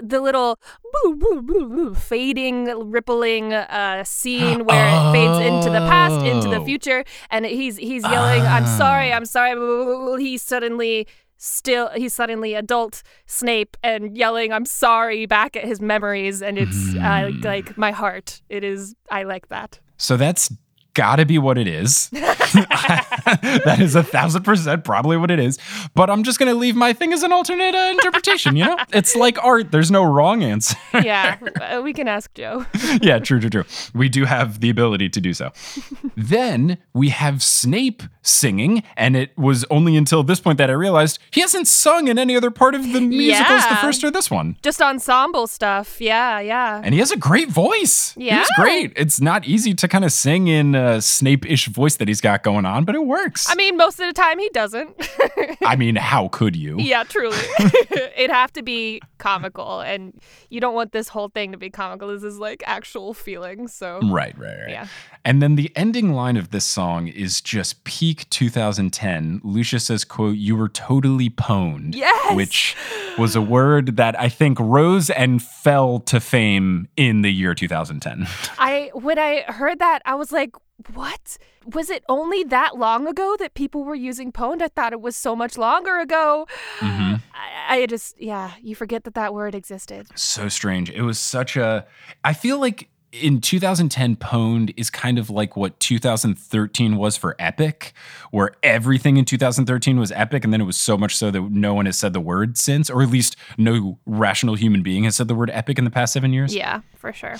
the little boo, boo, boo, boo, fading, rippling uh, scene where it fades into the past, into the Oh. future, and he's he's yelling, "I'm sorry, I'm sorry." He's suddenly still he's suddenly adult Snape and yelling, "I'm sorry" back at his memories, and it's uh, like my heart. It is. I like that. So that's gotta be what it is. that is a thousand percent probably what it is. But I'm just gonna leave my thing as an alternate uh, interpretation, you know? It's like art, there's no wrong answer. Yeah, uh, we can ask Joe. yeah, true, true, true. We do have the ability to do so. then we have Snape singing, and it was only until this point that I realized he hasn't sung in any other part of the musicals, the first or this one. Just ensemble stuff. Yeah, yeah. And he has a great voice. Yeah, he's great. It's not easy to kind of sing in Snape-ish voice that he's got going on, but it works. I mean, most of the time he doesn't. I mean, how could you? yeah, truly. It'd have to be comical, and you don't want this whole thing to be comical. This is like actual feelings. So, Right, right, right. Yeah. And then the ending line of this song is just peak 2010. Lucius says, quote, you were totally pwned. Yes! Which was a word that I think rose and fell to fame in the year 2010. I when I heard that, I was like, "What? Was it only that long ago that people were using pwned? I thought it was so much longer ago." Mhm. I, I just, yeah, you forget that that word existed. so strange. It was such a. I feel like in 2010, pwned is kind of like what 2013 was for Epic, where everything in 2013 was epic, and then it was so much so that no one has said the word since, or at least no rational human being has said the word epic in the past seven years. Yeah, for sure.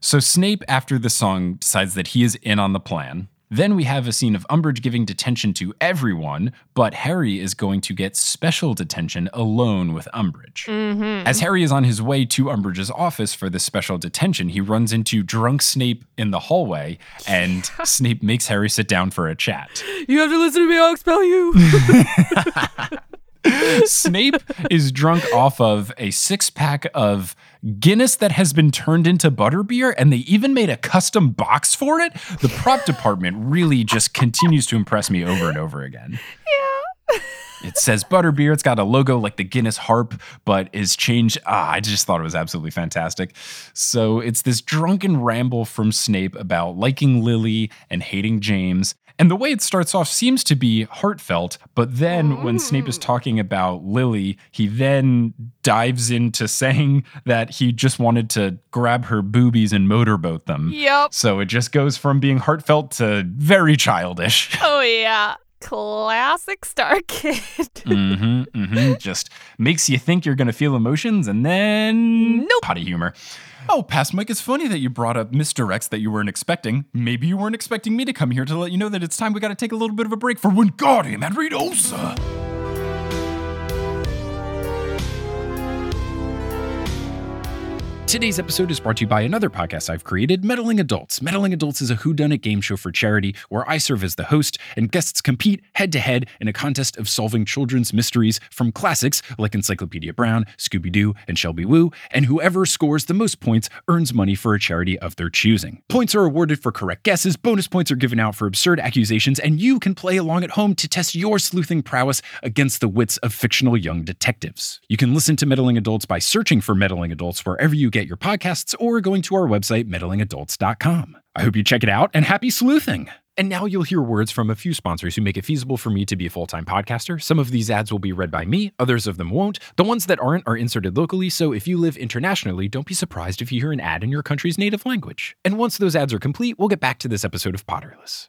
So Snape, after the song, decides that he is in on the plan. Then we have a scene of Umbridge giving detention to everyone, but Harry is going to get special detention alone with Umbridge. Mm-hmm. As Harry is on his way to Umbridge's office for this special detention, he runs into drunk Snape in the hallway, and Snape makes Harry sit down for a chat. You have to listen to me. I'll expel you. Snape is drunk off of a six pack of Guinness that has been turned into butterbeer, and they even made a custom box for it. The prop department really just continues to impress me over and over again. yeah. It says butterbeer. It's got a logo like the Guinness harp, but is changed. Ah, I just thought it was absolutely fantastic. So it's this drunken ramble from Snape about liking Lily and hating James. And the way it starts off seems to be heartfelt, but then when mm. Snape is talking about Lily, he then dives into saying that he just wanted to grab her boobies and motorboat them. Yep. So it just goes from being heartfelt to very childish. Oh yeah. Classic StarKid. hmm mm-hmm. Just makes you think you're going to feel emotions and then Nope. potty humor. Oh, past Mike, it's funny that you brought up misdirects that you weren't expecting. Maybe you weren't expecting me to come here to let you know that it's time we got to take a little bit of a break for Wingardium Adridosa. Today's episode is brought to you by another podcast I've created, Meddling Adults. Meddling Adults is a whodunit game show for charity where I serve as the host and guests compete head to head in a contest of solving children's mysteries from classics like Encyclopedia Brown, Scooby Doo, and Shelby Woo, and whoever scores the most points earns money for a charity of their choosing. Points are awarded for correct guesses, bonus points are given out for absurd accusations, and you can play along at home to test your sleuthing prowess against the wits of fictional young detectives. You can listen to Meddling Adults by searching for Meddling Adults wherever you get your podcasts or going to our website, meddlingadults.com. I hope you check it out and happy sleuthing. And now you'll hear words from a few sponsors who make it feasible for me to be a full time podcaster. Some of these ads will be read by me, others of them won't. The ones that aren't are inserted locally, so if you live internationally, don't be surprised if you hear an ad in your country's native language. And once those ads are complete, we'll get back to this episode of Potterless.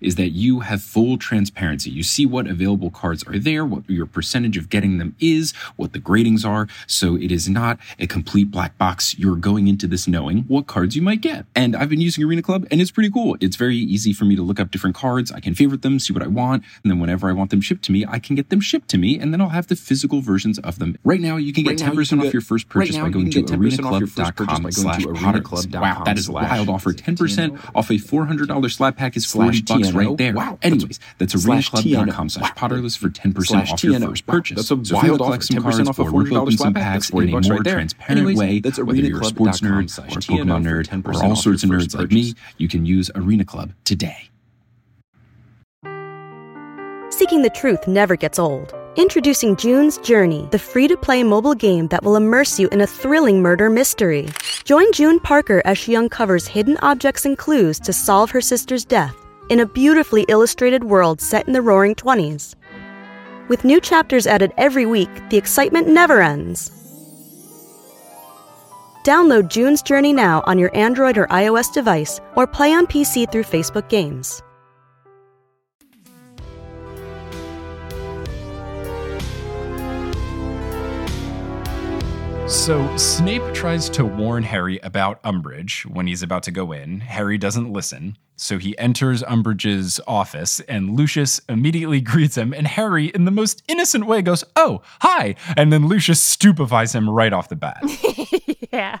is that you have full transparency. You see what available cards are there, what your percentage of getting them is, what the gradings are. So it is not a complete black box. You're going into this knowing what cards you might get. And I've been using Arena Club and it's pretty cool. It's very easy for me to look up different cards. I can favorite them, see what I want. And then whenever I want them shipped to me, I can get them shipped to me and then I'll have the physical versions of them. Right now, you can get Right 10% can off get- your first purchase right by going to can get 10% off your first purchase arenaclub.com slash. Wow, that is a wild offer. 10% off a $400 slab pack is 40 Slash bucks right there. Wow. Anyways, that's Slash arenaclub.com TNO. slash Wow. potterless for 10% Slash off your TNO. first Wow. purchase. That's a so if you wild want to offer. collect some 10% cards off a or rip $400 open some slab pack. packs That's in a 40 bucks more right there. transparent Anyways, way, that's whether you're a sports arenaclub.com nerd or a Pokemon nerd for or all sorts of nerds like me, you can use Arena Club today. Seeking the truth never gets old. Introducing June's Journey, the free to play mobile game that will immerse you in a thrilling murder mystery. Join June Parker as she uncovers hidden objects and clues to solve her sister's death in a beautifully illustrated world set in the roaring 20s. With new chapters added every week, the excitement never ends. Download June's Journey now on your Android or iOS device or play on PC through Facebook Games. So Snape tries to warn Harry about Umbridge when he's about to go in. Harry doesn't listen. So he enters Umbridge's office and Lucius immediately greets him and Harry in the most innocent way goes, "Oh, hi." And then Lucius stupefies him right off the bat. yeah.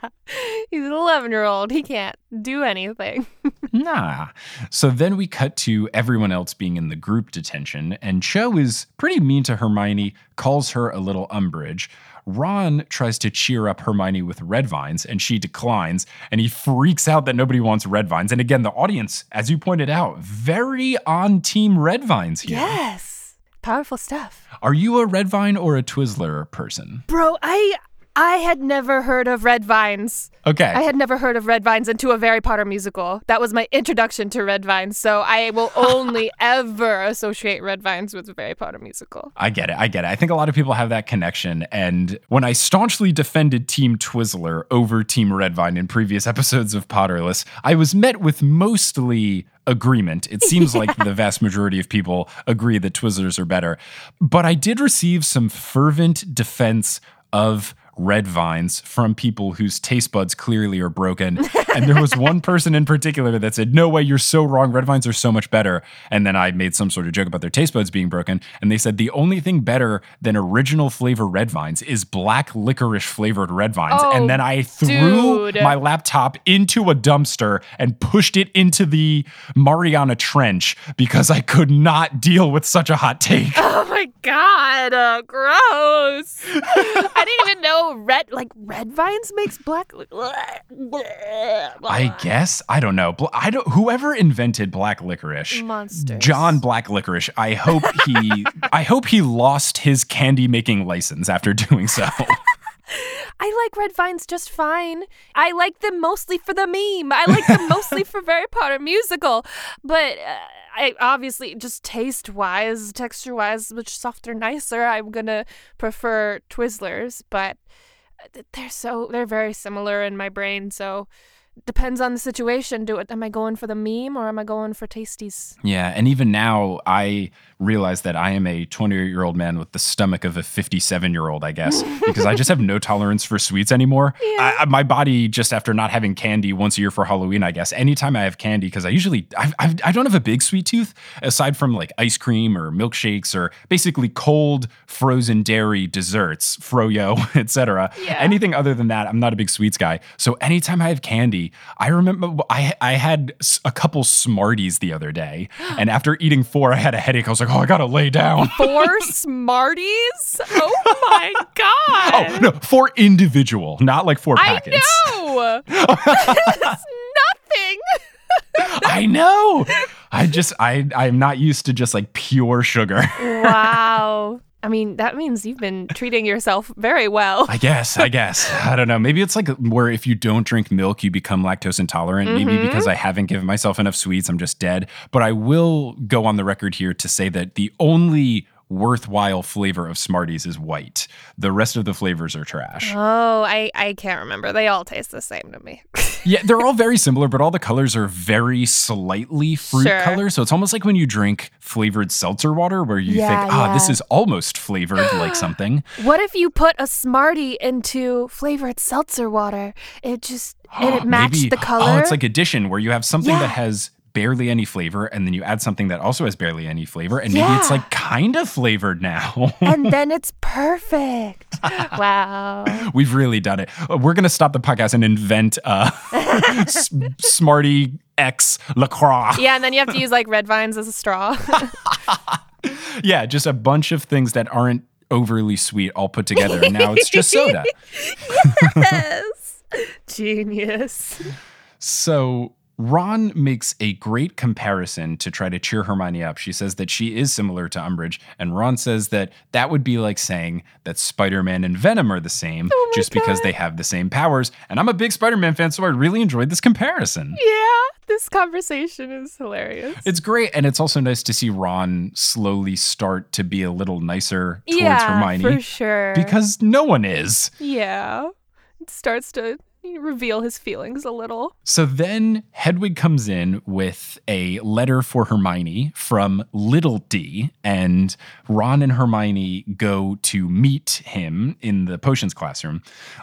He's an 11 year old. He can't do anything. nah. So then we cut to everyone else being in the group detention and Cho is pretty mean to Hermione, calls her a little Umbridge. Ron tries to cheer up Hermione with red vines and she declines and he freaks out that nobody wants red vines. And again, the audience, as you pointed out, very on team red vines here. Yes. Powerful stuff. Are you a red vine or a Twizzler person? Bro, I I had never heard of red vines. Okay. I had never heard of red vines until a Harry Potter musical. That was my introduction to red vines. So I will only ever associate red vines with the Harry Potter musical. I get it. I get it. I think a lot of people have that connection. And when I staunchly defended Team Twizzler over Team Red Vine in previous episodes of Potterless, I was met with mostly agreement. It seems like the vast majority of people agree that Twizzlers are better. But I did receive some fervent defense of red vines from people whose taste buds clearly are broken. And there was one person in particular that said, No way, you're so wrong. Red vines are so much better. And then I made some sort of joke about their taste buds being broken. And they said, The only thing better than original flavor red vines is black licorice flavored red vines. Oh, and then I threw dude. my laptop into a dumpster and pushed it into the Mariana Trench because I could not deal with such a hot take. Oh my god, uh, gross. I didn't even know Oh, red like red vines makes black. I guess I don't know. I don't. Whoever invented black licorice, Monsters. John Black Licorice. I hope he. I hope he lost his candy making license after doing so. I like red vines just fine. I like them mostly for the meme. I like them mostly for Harry Potter musical. But uh, I obviously just taste wise, texture wise, much softer, nicer. I'm gonna prefer Twizzlers, but uh, they're so they're very similar in my brain. So depends on the situation. Do it. Am I going for the meme or am I going for tasties? yeah, and even now I realize that I am a 28 year old man with the stomach of a 57 year old. I guess because I just have no tolerance for sweets anymore. I, I- my body just after not having candy once a year for Halloween. I guess anytime I have candy because I usually I, I I don't have a big sweet tooth aside from like ice cream or milkshakes or basically cold frozen dairy desserts, froyo, etc. Yeah. Anything other than that, I'm not a big sweets guy. So anytime I have candy, I remember I I had a couple Smarties the other day, and after eating four, I had a headache. I was like, oh, I gotta lay down. Four Smarties? Oh my oh, god! Oh no, four individual, not like four packets. I know. I know. I just I I'm not used to just like pure sugar. Wow. I mean, that means you've been treating yourself very well. I guess, I guess. I don't know. Maybe it's like where if you don't drink milk, you become lactose intolerant. Maybe Mm-hmm. because I haven't given myself enough sweets, I'm just dead. But I will go on the record here to say that the only worthwhile flavor of Smarties is white. The rest of the flavors are trash. Oh, I, I can't remember. They all taste the same to me. Yeah, they're all very similar, but all the colors are very slightly fruit Sure. colors. So it's almost like when you drink flavored seltzer water, where you Yeah, think, ah, this is almost flavored like something. what if you put a Smartie into flavored seltzer water? It just, and it matched Maybe- the color. Oh, it's like addition, where you have something Yeah. that has barely any flavor, and then you add something that also has barely any flavor, and maybe it's like kind of flavored now. and then it's perfect. wow. We've really done it. Uh, We're gonna stop the podcast and invent uh, S- Smarty X Lacroix. Yeah, and then you have to use like red vines as a straw. Yeah, just a bunch of things that aren't overly sweet all put together, and now it's just soda. yes. Genius. So Ron makes a great comparison to try to cheer Hermione up. She says that she is similar to Umbridge, and Ron says that that would be like saying that Spider-Man and Venom are the same oh just because they have the same powers. And I'm a big Spider-Man fan, so I really enjoyed this comparison. Yeah, this conversation is hilarious. It's great, and it's also nice to see Ron slowly start to be a little nicer towards Hermione. yeah, Hermione for sure. because no one is. yeah, it starts to reveal his feelings a little. So then Hedwig comes in with a letter for Hermione from Little D, and Ron and Hermione go to meet him in the potions classroom.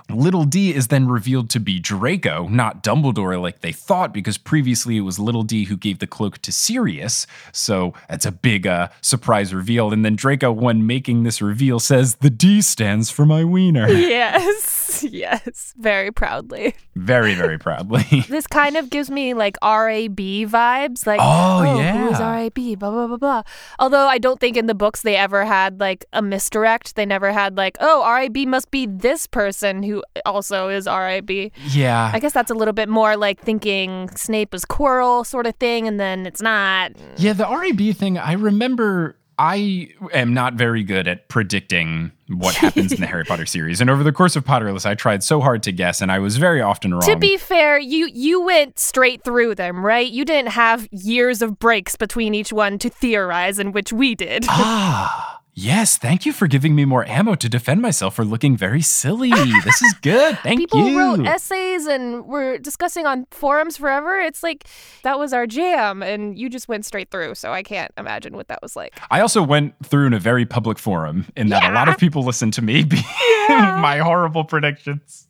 Little D is then revealed to be Draco, not Dumbledore like they thought, because previously it was Little D who gave the cloak to Sirius. So that's a big uh, surprise reveal. And then Draco, when making this reveal, says, The D stands for my wiener. Yes, yes, very proudly. very, very proudly. This kind of gives me like RAB vibes, like Oh, oh who's yeah. RAB? Blah blah blah blah. Although I don't think in the books they ever had like a misdirect. They never had like, oh, RAB must be this person who also is RAB. yeah. I guess that's a little bit more like thinking Snape is Quirrell sort of thing, and then it's not. Yeah, the RAB thing, I remember I am not very good at predicting what happens in the Harry Potter series. And over the course of Potterless, I tried so hard to guess, and I was very often wrong. To be fair, you you went straight through them, right? You didn't have years of breaks between each one to theorize, in which we did. ah, yes. Thank you for giving me more ammo to defend myself for looking very silly. this is good. Thank People you. People wrote essays and were discussing on forums forever. It's like that was our jam, and you just went straight through. So I can't imagine what that was like. I also went through in a very public forum in that a lot of people listened to me being my horrible predictions.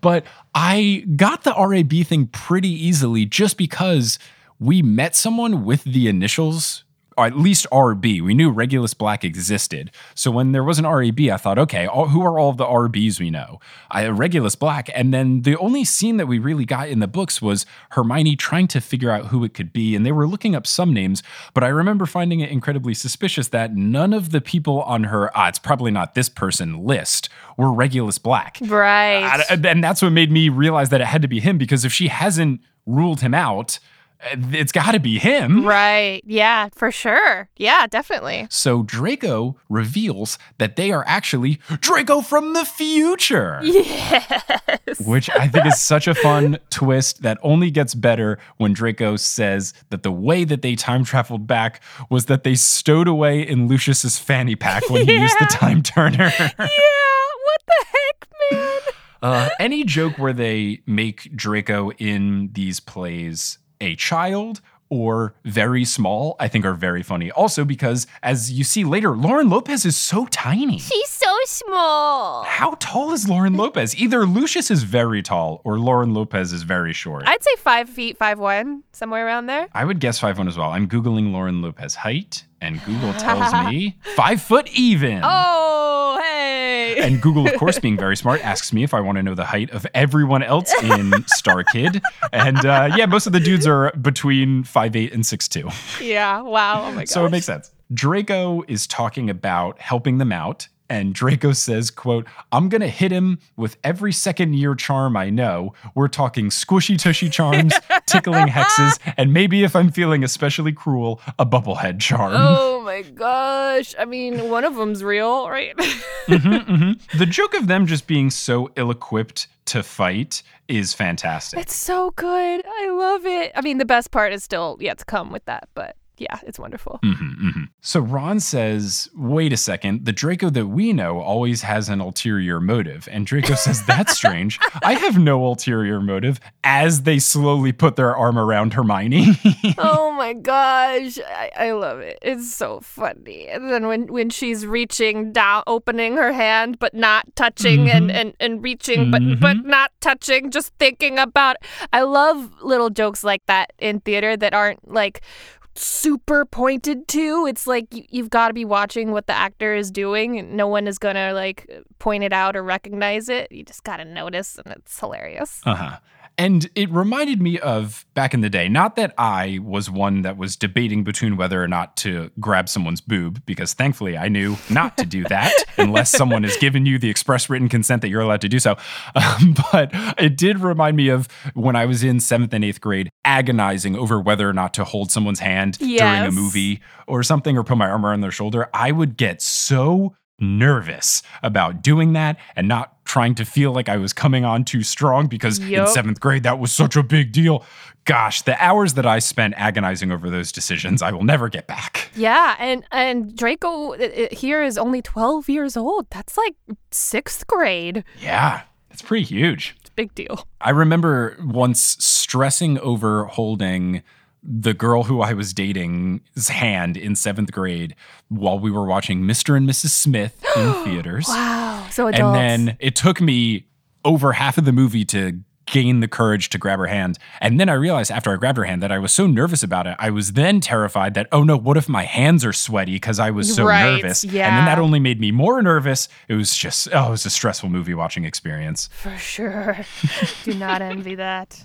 But I got the RAB thing pretty easily just because we met someone with the initials at least RB. We knew Regulus Black existed. So when there was an RAB, I thought, okay, all, who are all the RBs we know? I Regulus Black. And then the only scene that we really got in the books was Hermione trying to figure out who it could be. And they were looking up some names, but I remember finding it incredibly suspicious that none of the people on her, ah, it's probably not this person list, were Regulus Black. Right. And that's what made me realize that it had to be him because if she hasn't ruled him out, it's got to be him. Right. Yeah, for sure. Yeah, definitely. So Draco reveals that they are actually Draco from the future. Yes. Which I think is such a fun twist that only gets better when Draco says that the way that they time traveled back was that they stowed away in Lucius's fanny pack when he yeah. used the time turner. yeah. What the heck, man? Uh, any joke where they make Draco in these plays a child or very small, I think are very funny. Also, because as you see later, Lauren Lopez is so tiny. She's so small. How tall is Lauren Lopez? Either Lucius is very tall or Lauren Lopez is very short. I'd say five feet, five one, somewhere around there. I would guess five one as well. I'm Googling Lauren Lopez height, and Google tells me five foot even. Oh, hey. And Google, of course, being very smart, asks me if I want to know the height of everyone else in StarKid. And uh, yeah, most of the dudes are between five eight and six two. Yeah. Wow. Oh my god. So it makes sense. Draco is talking about helping them out and Draco says, quote, I'm gonna hit him with every second year charm I know. We're talking squishy tushy charms, tickling hexes, and maybe if I'm feeling especially cruel, a bubblehead charm. Oh my gosh. I mean, one of them's real, right? mm-hmm, mm-hmm. The joke of them just being so ill equipped to fight is fantastic. It's so good. I love it. I mean, the best part is still yet to come with that, but yeah, it's wonderful. Mm-hmm, mm-hmm. So Ron says, wait a second, the Draco that we know always has an ulterior motive. And Draco says, that's strange. I have no ulterior motive as they slowly put their arm around Hermione. oh my gosh. I, I love it. It's so funny. And then when, when she's reaching down, opening her hand, but not touching mm-hmm. and, and, and reaching, but, but mm-hmm. not touching, just thinking about. I love little jokes like that in theater that aren't like super pointed to. It's like you've got to be watching what the actor is doing. No one is going to like point it out or recognize it. You just got to notice, and it's hilarious. Uh huh. And it reminded me of back in the day, not that I was one that was debating between whether or not to grab someone's boob, because thankfully I knew not to do that unless someone has given you the express written consent that you're allowed to do so. Um, but it did remind me of when I was in seventh and eighth grade, agonizing over whether or not to hold someone's hand yes. during a movie or something or put my arm around their shoulder. I would get so nervous about doing that and not trying to feel like I was coming on too strong because yep. in seventh grade, that was such a big deal. Gosh, the hours that I spent agonizing over those decisions, I will never get back. Yeah. And, and Draco uh, uh, here is only 12 years old. That's like sixth grade. Yeah. It's pretty huge. It's a big deal. I remember once stressing over holding the girl who I was dating's hand in seventh grade while we were watching Mr. and Mrs. Smith in theaters. Wow. So adults. And then it took me over half of the movie to gain the courage to grab her hand. And then I realized after I grabbed her hand that I was so nervous about it. I was then terrified that, oh no, what if my hands are sweaty because I was so right, nervous? Yeah. And then that only made me more nervous. It was just, oh, it was a stressful movie watching experience. For sure. Do not envy that.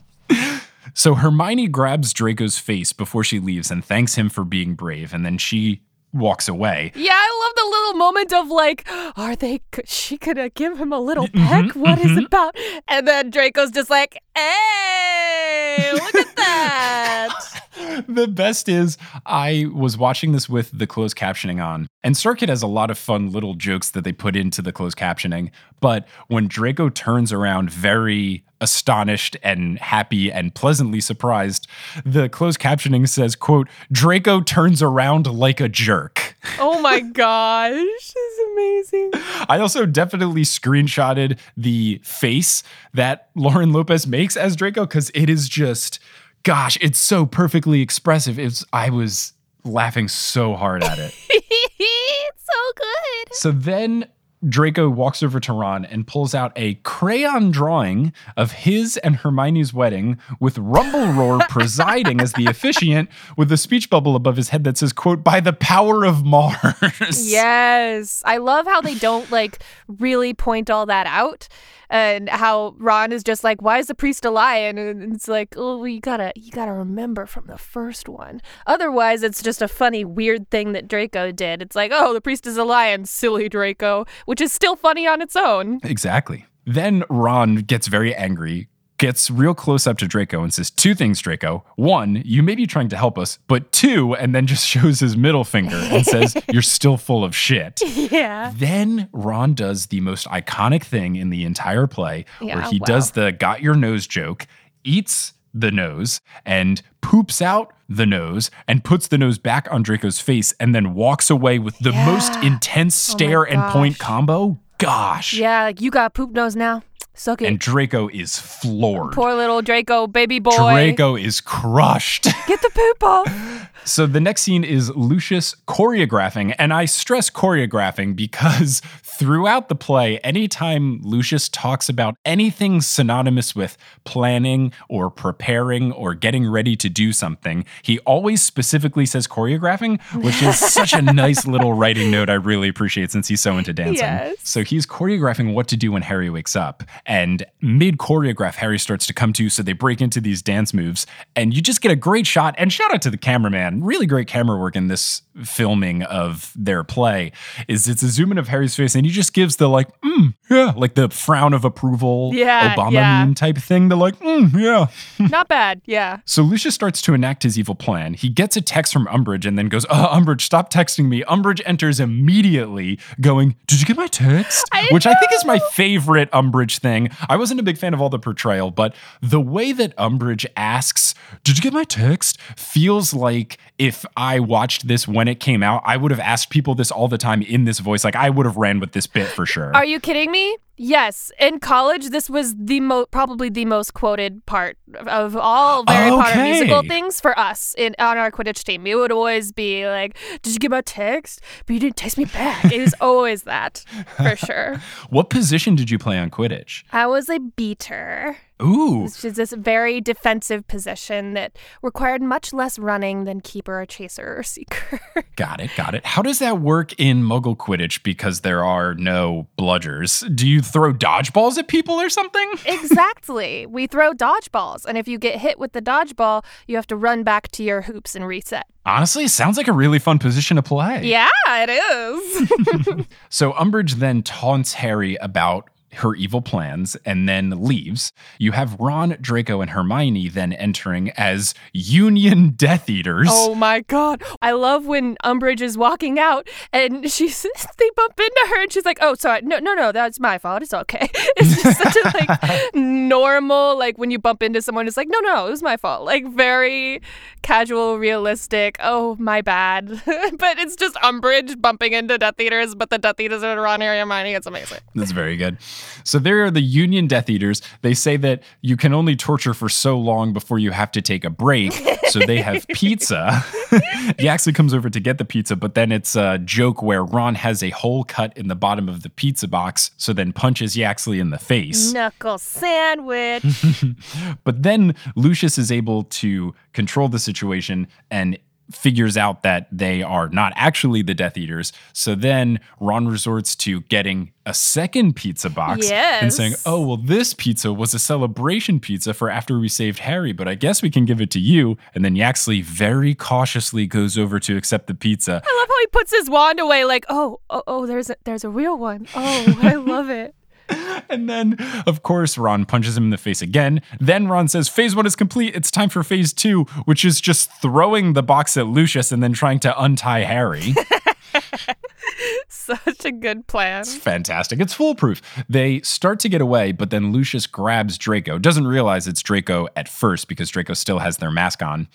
So Hermione grabs Draco's face before she leaves and thanks him for being brave, and then she walks away. Yeah, I love the little moment of like, are they? She gonna give him a little mm-hmm, peck? Mm-hmm, what mm-hmm. is about? And then Draco's just like, hey, look at that. the best is I was watching this with the closed captioning on, and Circuit has a lot of fun little jokes that they put into the closed captioning. But when Draco turns around very astonished and happy and pleasantly surprised, the closed captioning says, quote, Draco turns around like a jerk. Oh my gosh. This is amazing. I also definitely screenshotted the face that Lauren Lopez makes as Draco because it is just gosh, it's so perfectly expressive. It's I was laughing so hard at it. it's so good. So then Draco walks over to Ron and pulls out a crayon drawing of his and Hermione's wedding with Rumbleroar presiding as the officiant with a speech bubble above his head that says, quote, by the power of Mars. Yes. I love how they don't like really point all that out and how Ron is just like, why is the priest a lion? And it's like, oh, you gotta, you gotta remember from the first one. Otherwise, it's just a funny, weird thing that Draco did. It's like, oh, the priest is a lion, silly Draco, which is still funny on its own. Exactly. Then Ron gets very angry, gets real close up to Draco and says two things, Draco. One, you may be trying to help us, but two, and then just shows his middle finger and says, You're still full of shit. Yeah. Then Ron does the most iconic thing in the entire play, where he wow. does the got your nose joke, eats the nose, and poops out the nose and puts the nose back on Draco's face and then walks away with the most Yeah. intense Oh stare and point combo. Gosh. Yeah, like you got poop nose now. Suck it. And Draco is floored. Poor little Draco, baby boy. Draco is crushed. Get the poop off. so the next scene is Lucius choreographing, and I stress choreographing because throughout the play, anytime Lucius talks about anything synonymous with planning or preparing or getting ready to do something, he always specifically says choreographing, which is such a nice little writing note I really appreciate since he's so into dancing. Yes. So he's choreographing what to do when Harry wakes up. And mid choreograph, Harry starts to come to, so they break into these dance moves. And you just get a great shot. And shout out to the cameraman. Really great camera work in this filming of their play. Is it's a zoom in of Harry's face, and he just gives the like, mm, yeah, like the frown of approval, Yeah, Obama yeah. meme type thing. The like, mm, yeah. Not bad. Yeah. So Lucius starts to enact his evil plan. He gets a text from Umbridge and then goes, uh, Umbridge, stop texting me. Umbridge enters immediately, going, Did you get my text? I Which I think is my favorite Umbridge thing. I wasn't a big fan of all the portrayal, but the way that Umbridge asks, Did you get my text? feels like if I watched this when it came out, I would have asked people this all the time in this voice. Like I would have ran with this bit for sure. Are you kidding me? Yes. In college, this was the mo- probably the most quoted part of all Harry Potter musical things for us in on our Quidditch team. It would always be like, "Did you get my text? But you didn't text me back." It was always that, for sure. what position did you play on Quidditch? I was a beater, Ooh, which is this very defensive position that required much less running than keeper or chaser or seeker. Got it, got it. How does that work in Muggle Quidditch because there are no bludgers? Do you throw dodgeballs at people or something? exactly. We throw dodgeballs, and if you get hit with the dodgeball, you have to run back to your hoops and reset. Honestly, it sounds like a really fun position to play. Yeah, it is. So Umbridge then taunts Harry about her evil plans and then leaves. You have Ron, Draco, and Hermione then entering as Union Death Eaters. oh my god. I love when Umbridge is walking out and she's they bump into her and she's like, "Oh, sorry. No, no, no, that's my fault. It's okay." It's just such a like normal like when you bump into someone it's like, "No, no, it was my fault." Like very casual, realistic. Oh, my bad. but it's just Umbridge bumping into Death Eaters, but the Death Eaters are Ron, Harry, and Hermione. It's amazing. That's very good. So there are the Union Death Eaters. They say that you can only torture for so long before you have to take a break. So they have pizza. Yaxley comes over to get the pizza, but then it's a joke where Ron has a hole cut in the bottom of the pizza box, so then punches Yaxley in the face. Knuckle sandwich. But then Lucius is able to control the situation and figures out that they are not actually the Death Eaters. So then Ron resorts to getting a second pizza box and saying, "Oh, well this pizza was a celebration pizza for after we saved Harry, but I guess we can give it to you." And then Yaxley very cautiously goes over to accept the pizza. I love how he puts his wand away like, "Oh, oh, oh, there's a there's a real one." Oh, I love it. And then, of course, Ron punches him in the face again. Then Ron says, Phase one is complete. It's time for phase two, which is just throwing the box at Lucius and then trying to untie Harry. Such a good plan. It's fantastic. It's foolproof. They start to get away, but then Lucius grabs Draco. Doesn't realize it's Draco at first because Draco still has their mask on.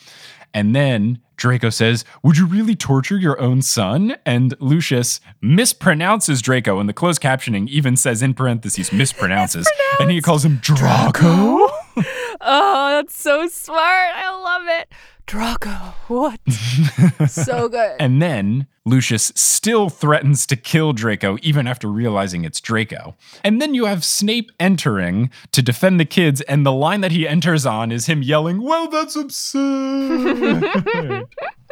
And then Draco says, Would you really torture your own son? And Lucius mispronounces Draco, and the closed captioning even says in parentheses, mispronounces. and he calls him Draco. Oh, that's so smart. I love it. Draco, what? so good. And then Lucius still threatens to kill Draco even after realizing it's Draco. And then you have Snape entering to defend the kids, and the line that he enters on is him yelling, Well, that's absurd.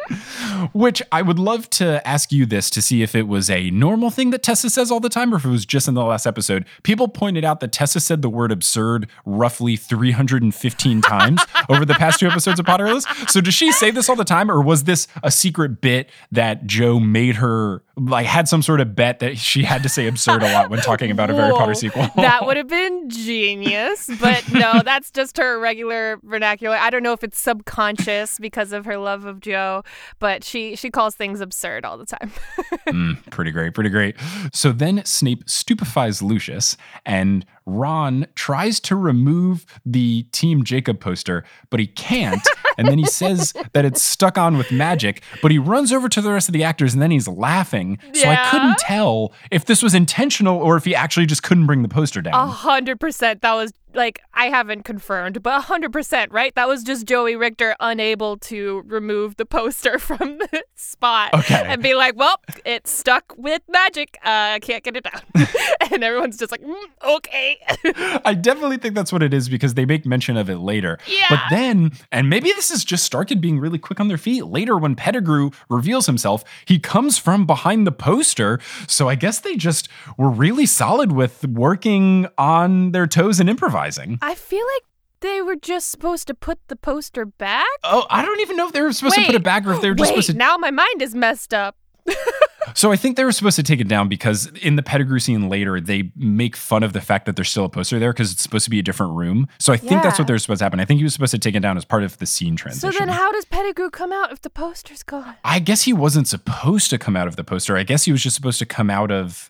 Which I would love to ask you this to see if it was a normal thing that Tessa says all the time or if it was just in the last episode. People pointed out that Tessa said the word absurd roughly 315 times over the past two episodes of Potterless. So does she say this all the time or was this a secret bit that Joe made her like had some sort of bet that she had to say absurd a lot when talking about a Harry Potter sequel? that would have been genius, but no, that's just her regular vernacular. I don't know if it's subconscious because of her love of Joe, but she she calls things absurd all the time. mm, pretty great, pretty great. So then Snape stupefies Lucius, and Ron tries to remove the Team Jacob poster, but he can't. and then he says that it's stuck on with magic, but he runs over to the rest of the actors and then he's laughing. So Yeah. I couldn't tell if this was intentional or if he actually just couldn't bring the poster down. A hundred percent. That was like I haven't confirmed, but hundred percent, right? That was just Joey Richter unable to remove the poster from the spot Okay. and be like, "Well, it's stuck with magic. Uh, I can't get it down." and everyone's just like, mm, "Okay." I definitely think that's what it is because they make mention of it later. Yeah. But then, and maybe this is just Starkid being really quick on their feet. Later, when Pettigrew reveals himself, he comes from behind the poster. So I guess they just were really solid with working on their toes and improvising. I feel like they were just supposed to put the poster back. Oh, I don't even know if they were supposed to put it back or if they were just Wait, supposed to. now my mind is messed up. So I think they were supposed to take it down because in the Pettigrew scene later, they make fun of the fact that there's still a poster there because it's supposed to be a different room. So I think that's what they're supposed to happen. I think he was supposed to take it down as part of the scene transition. So then, how does Pettigrew come out if the poster's gone? I guess he wasn't supposed to come out of the poster. I guess he was just supposed to come out of.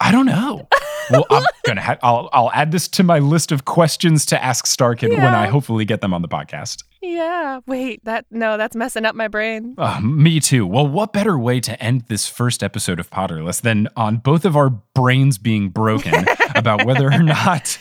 I don't know. Well, I'm gonna. Ha- I'll. I'll add this to my list of questions to ask StarKid when I hopefully get them on the podcast. Yeah. Wait. That no. That's messing up my brain. Uh, me too. Well, what better way to end this first episode of Potterless than on both of our brains being broken about whether or not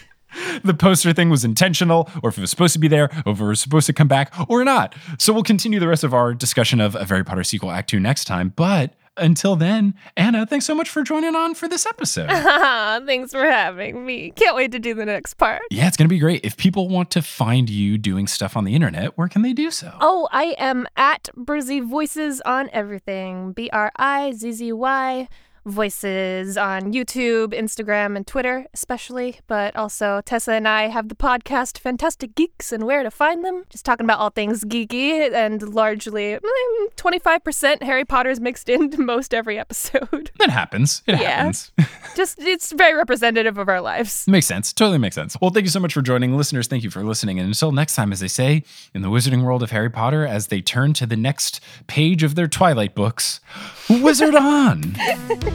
the poster thing was intentional or if it was supposed to be there or if it was supposed to come back or not. So we'll continue the rest of our discussion of a Very Potter Sequel Act 2 next time. But until then, Anna, thanks so much for joining on for this episode. Thanks for having me. Can't wait to do the next part. yeah, it's going to be great. If people want to find you doing stuff on the internet, where can they do so? Oh, I am at Brizzy Voices on everything. B R I Z Z Y Voices on YouTube, Instagram, and Twitter, especially. But also, Tessa and I have the podcast Fantastic Geeks and where to find them. Just talking about all things geeky and largely mm, 25% Harry Potter's mixed into most every episode. That happens. It Yeah. happens. Just, it's very representative of our lives. Makes sense. Totally makes sense. Well, thank you so much for joining. Listeners, thank you for listening. And until next time, as they say in the wizarding world of Harry Potter, as they turn to the next page of their Twilight books, wizard on!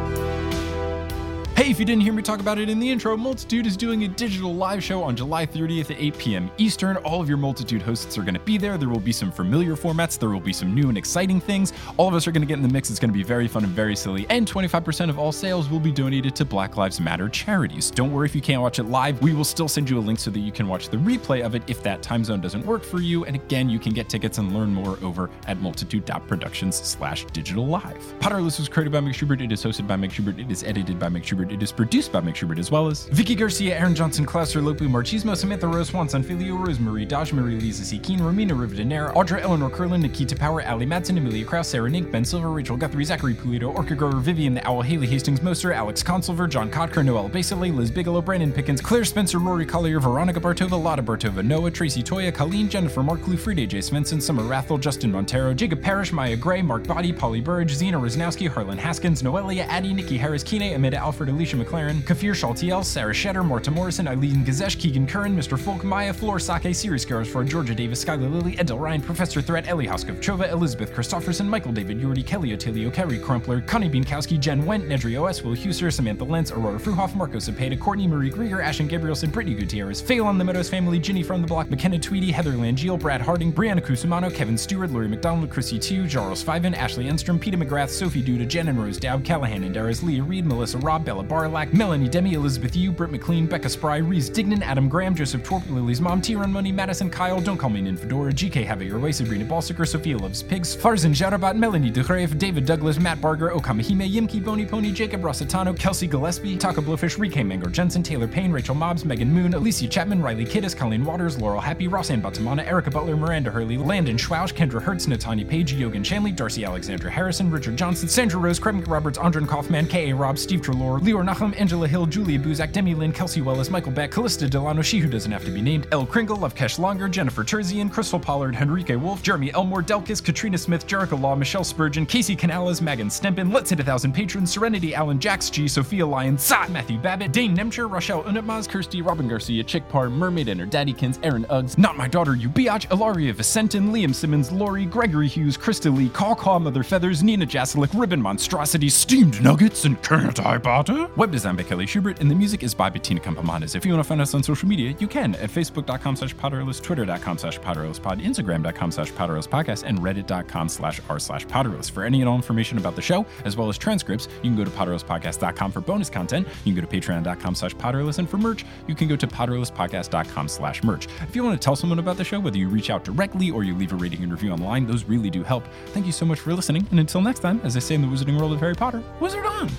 Hey, if you didn't hear me talk about it in the intro, Multitude is doing a digital live show on July 30th at 8 p.m. Eastern. All of your Multitude hosts are going to be there. There will be some familiar formats, there will be some new and exciting things. All of us are going to get in the mix. It's going to be very fun and very silly. And 25% of all sales will be donated to Black Lives Matter charities. Don't worry if you can't watch it live. We will still send you a link so that you can watch the replay of it if that time zone doesn't work for you. And again, you can get tickets and learn more over at multitude.productions slash digital live. Potterless was created by Mike Schubert. It is hosted by Mike Schubert. It is edited by Mike Schubert. It is produced by Mike Schubert as well as Vicky Garcia, Aaron Johnson, Klaus Lopu, Marchismo, Samantha Rose, Juan Sanfilio, Rosemary, Daj Marie, Lisa C. Keen, Romina Rivadeneira, Audra Eleanor Curlin, Nikita Power, Ali Madsen, Amelia Kraus, Sarah Nink, Ben Silver, Rachel Guthrie, Zachary Pulido, Orca Grower, Vivian the Owl, Haley Hastings Moser, Alex Consulver, John Kotker, Noel Basile, Liz Bigelow, Brandon Pickens, Claire Spencer, Rory Collier, Veronica Bartova, Lotta Bartova, Noah, Tracy Toya, Colleen, Jennifer, Mark Lufride, Jay Svensson, Summer Rathel, Justin Montero, Jacob Parrish, Maya Gray, Mark Body, Polly Burge, Zena Rosnowski, Harlan Haskins, Noelia, Addie, Nikki Harris, Kine, Amanda Alfred, Alicia McLaren, Kafir Shaltiel, Sarah Shetter, Marta Morrison, Eileen Gazesh, Keegan Curran, Mr. Folk, Maya, Floor Sake, Series Girls for Georgia Davis, Skylar Lilly, Edel Ryan, Professor Threat, Ellie Hoskov, Chova, Elizabeth Christofferson, Michael David, Yordi, Kelly Otelio, Kerry Crumpler, Connie Bienkowski, Jen Went, Nedry OS, Will Huser, Samantha Lentz, Aurora Fruhoff, Marco Cepeda, Courtney Marie Grieger, Ashton Gabrielson, Brittany Gutierrez, Phelan the Meadows family, Ginny from the Block, McKenna Tweedy, Heather Langeal, Brad Harding, Brianna Cusumano, Kevin Stewart, Laurie McDonald, Chrissy Tu, Charles Fiven, Ashley Enstrom, Peter McGrath, Sophie Duda, Jen and Rose Dowd, Callahan and Darius, Leah Reed, Melissa Robb, Bella Barlack, Melanie Demi, Elizabeth Yu, Britt McLean, Becca Spry, Reese Dignan, Adam Graham, Joseph Torp, Lily's mom, T Run Money, Madison Kyle, Don't Call Me Ninfedora, GK Have It Your Way, Sabrina Balsiker, Sophia Loves Pigs, Farzan Jarabat, Melanie DeGrave, David Douglas, Matt Barger, Okamahime, Yimki Bony Pony, Jacob Rossitano, Kelsey Gillespie, Taka Blowfish, Rike Mango Jensen, Taylor Payne, Rachel Mobbs, Megan Moon, Alicia Chapman, Riley Kiddis, Colleen Waters, Laurel Happy, Ross, Rossanne Batamana, Erica Butler, Miranda Hurley, Landon Schwausch, Kendra Hertz, Natanya Page, Yogan Shanley, Darcy Alexandra Harrison, Richard Johnson, Sandra Rose, Craig Roberts, Andron Kaufman, K.A. Rob, Steve Trelaw, Leor Nachum, Angela Hill, Julia Buzak, Demi Lynn, Kelsey Wellis, Michael Beck, Callista Delano, she who doesn't have to be named, El Kringle, Lovekesh Longer, Jennifer Terzian, Crystal Pollard, Henrique Wolf, Jeremy Elmore, Delkis, Katrina Smith, Jericho Law, Michelle Spurgeon, Casey Canales, Megan Stempin, Let's Hit a Thousand Patrons, Serenity, Alan Jacks G, Sophia Lyons, Sa, Matthew Babbitt, Dane Nemcher, Rochelle Unatmaz, Kirsty, Robin Garcia, Chick Parr, Mermaid and her Daddykins, Aaron Uggs, Not My Daughter, You Biatch, Ilaria Vicentin, Liam Simmons, Lori, Gregory Hughes, Krista Lee, Caw Caw, Mother Feathers, Nina Jasalik, Ribbon Monstrosity, Steamed Nuggets, and Can't I Butter? Web design by Kelly Schubert, and the music is by Bettina Campomanes. If you want to find us on social media, you can at facebook.com slash potterless, twitter.com slash potterlesspod, instagram.com slash potterlesspodcast, and reddit.com slash r slash potterless. For any and all information about the show, as well as transcripts, you can go to potterlesspodcast.com for bonus content. You can go to patreon.com slash potterless, and for merch, you can go to potterlesspodcast.com slash merch. If you want to tell someone about the show, whether you reach out directly or you leave a rating and review online, those really do help. Thank you so much for listening, and until next time, as I say in the wizarding world of Harry Potter, wizard on!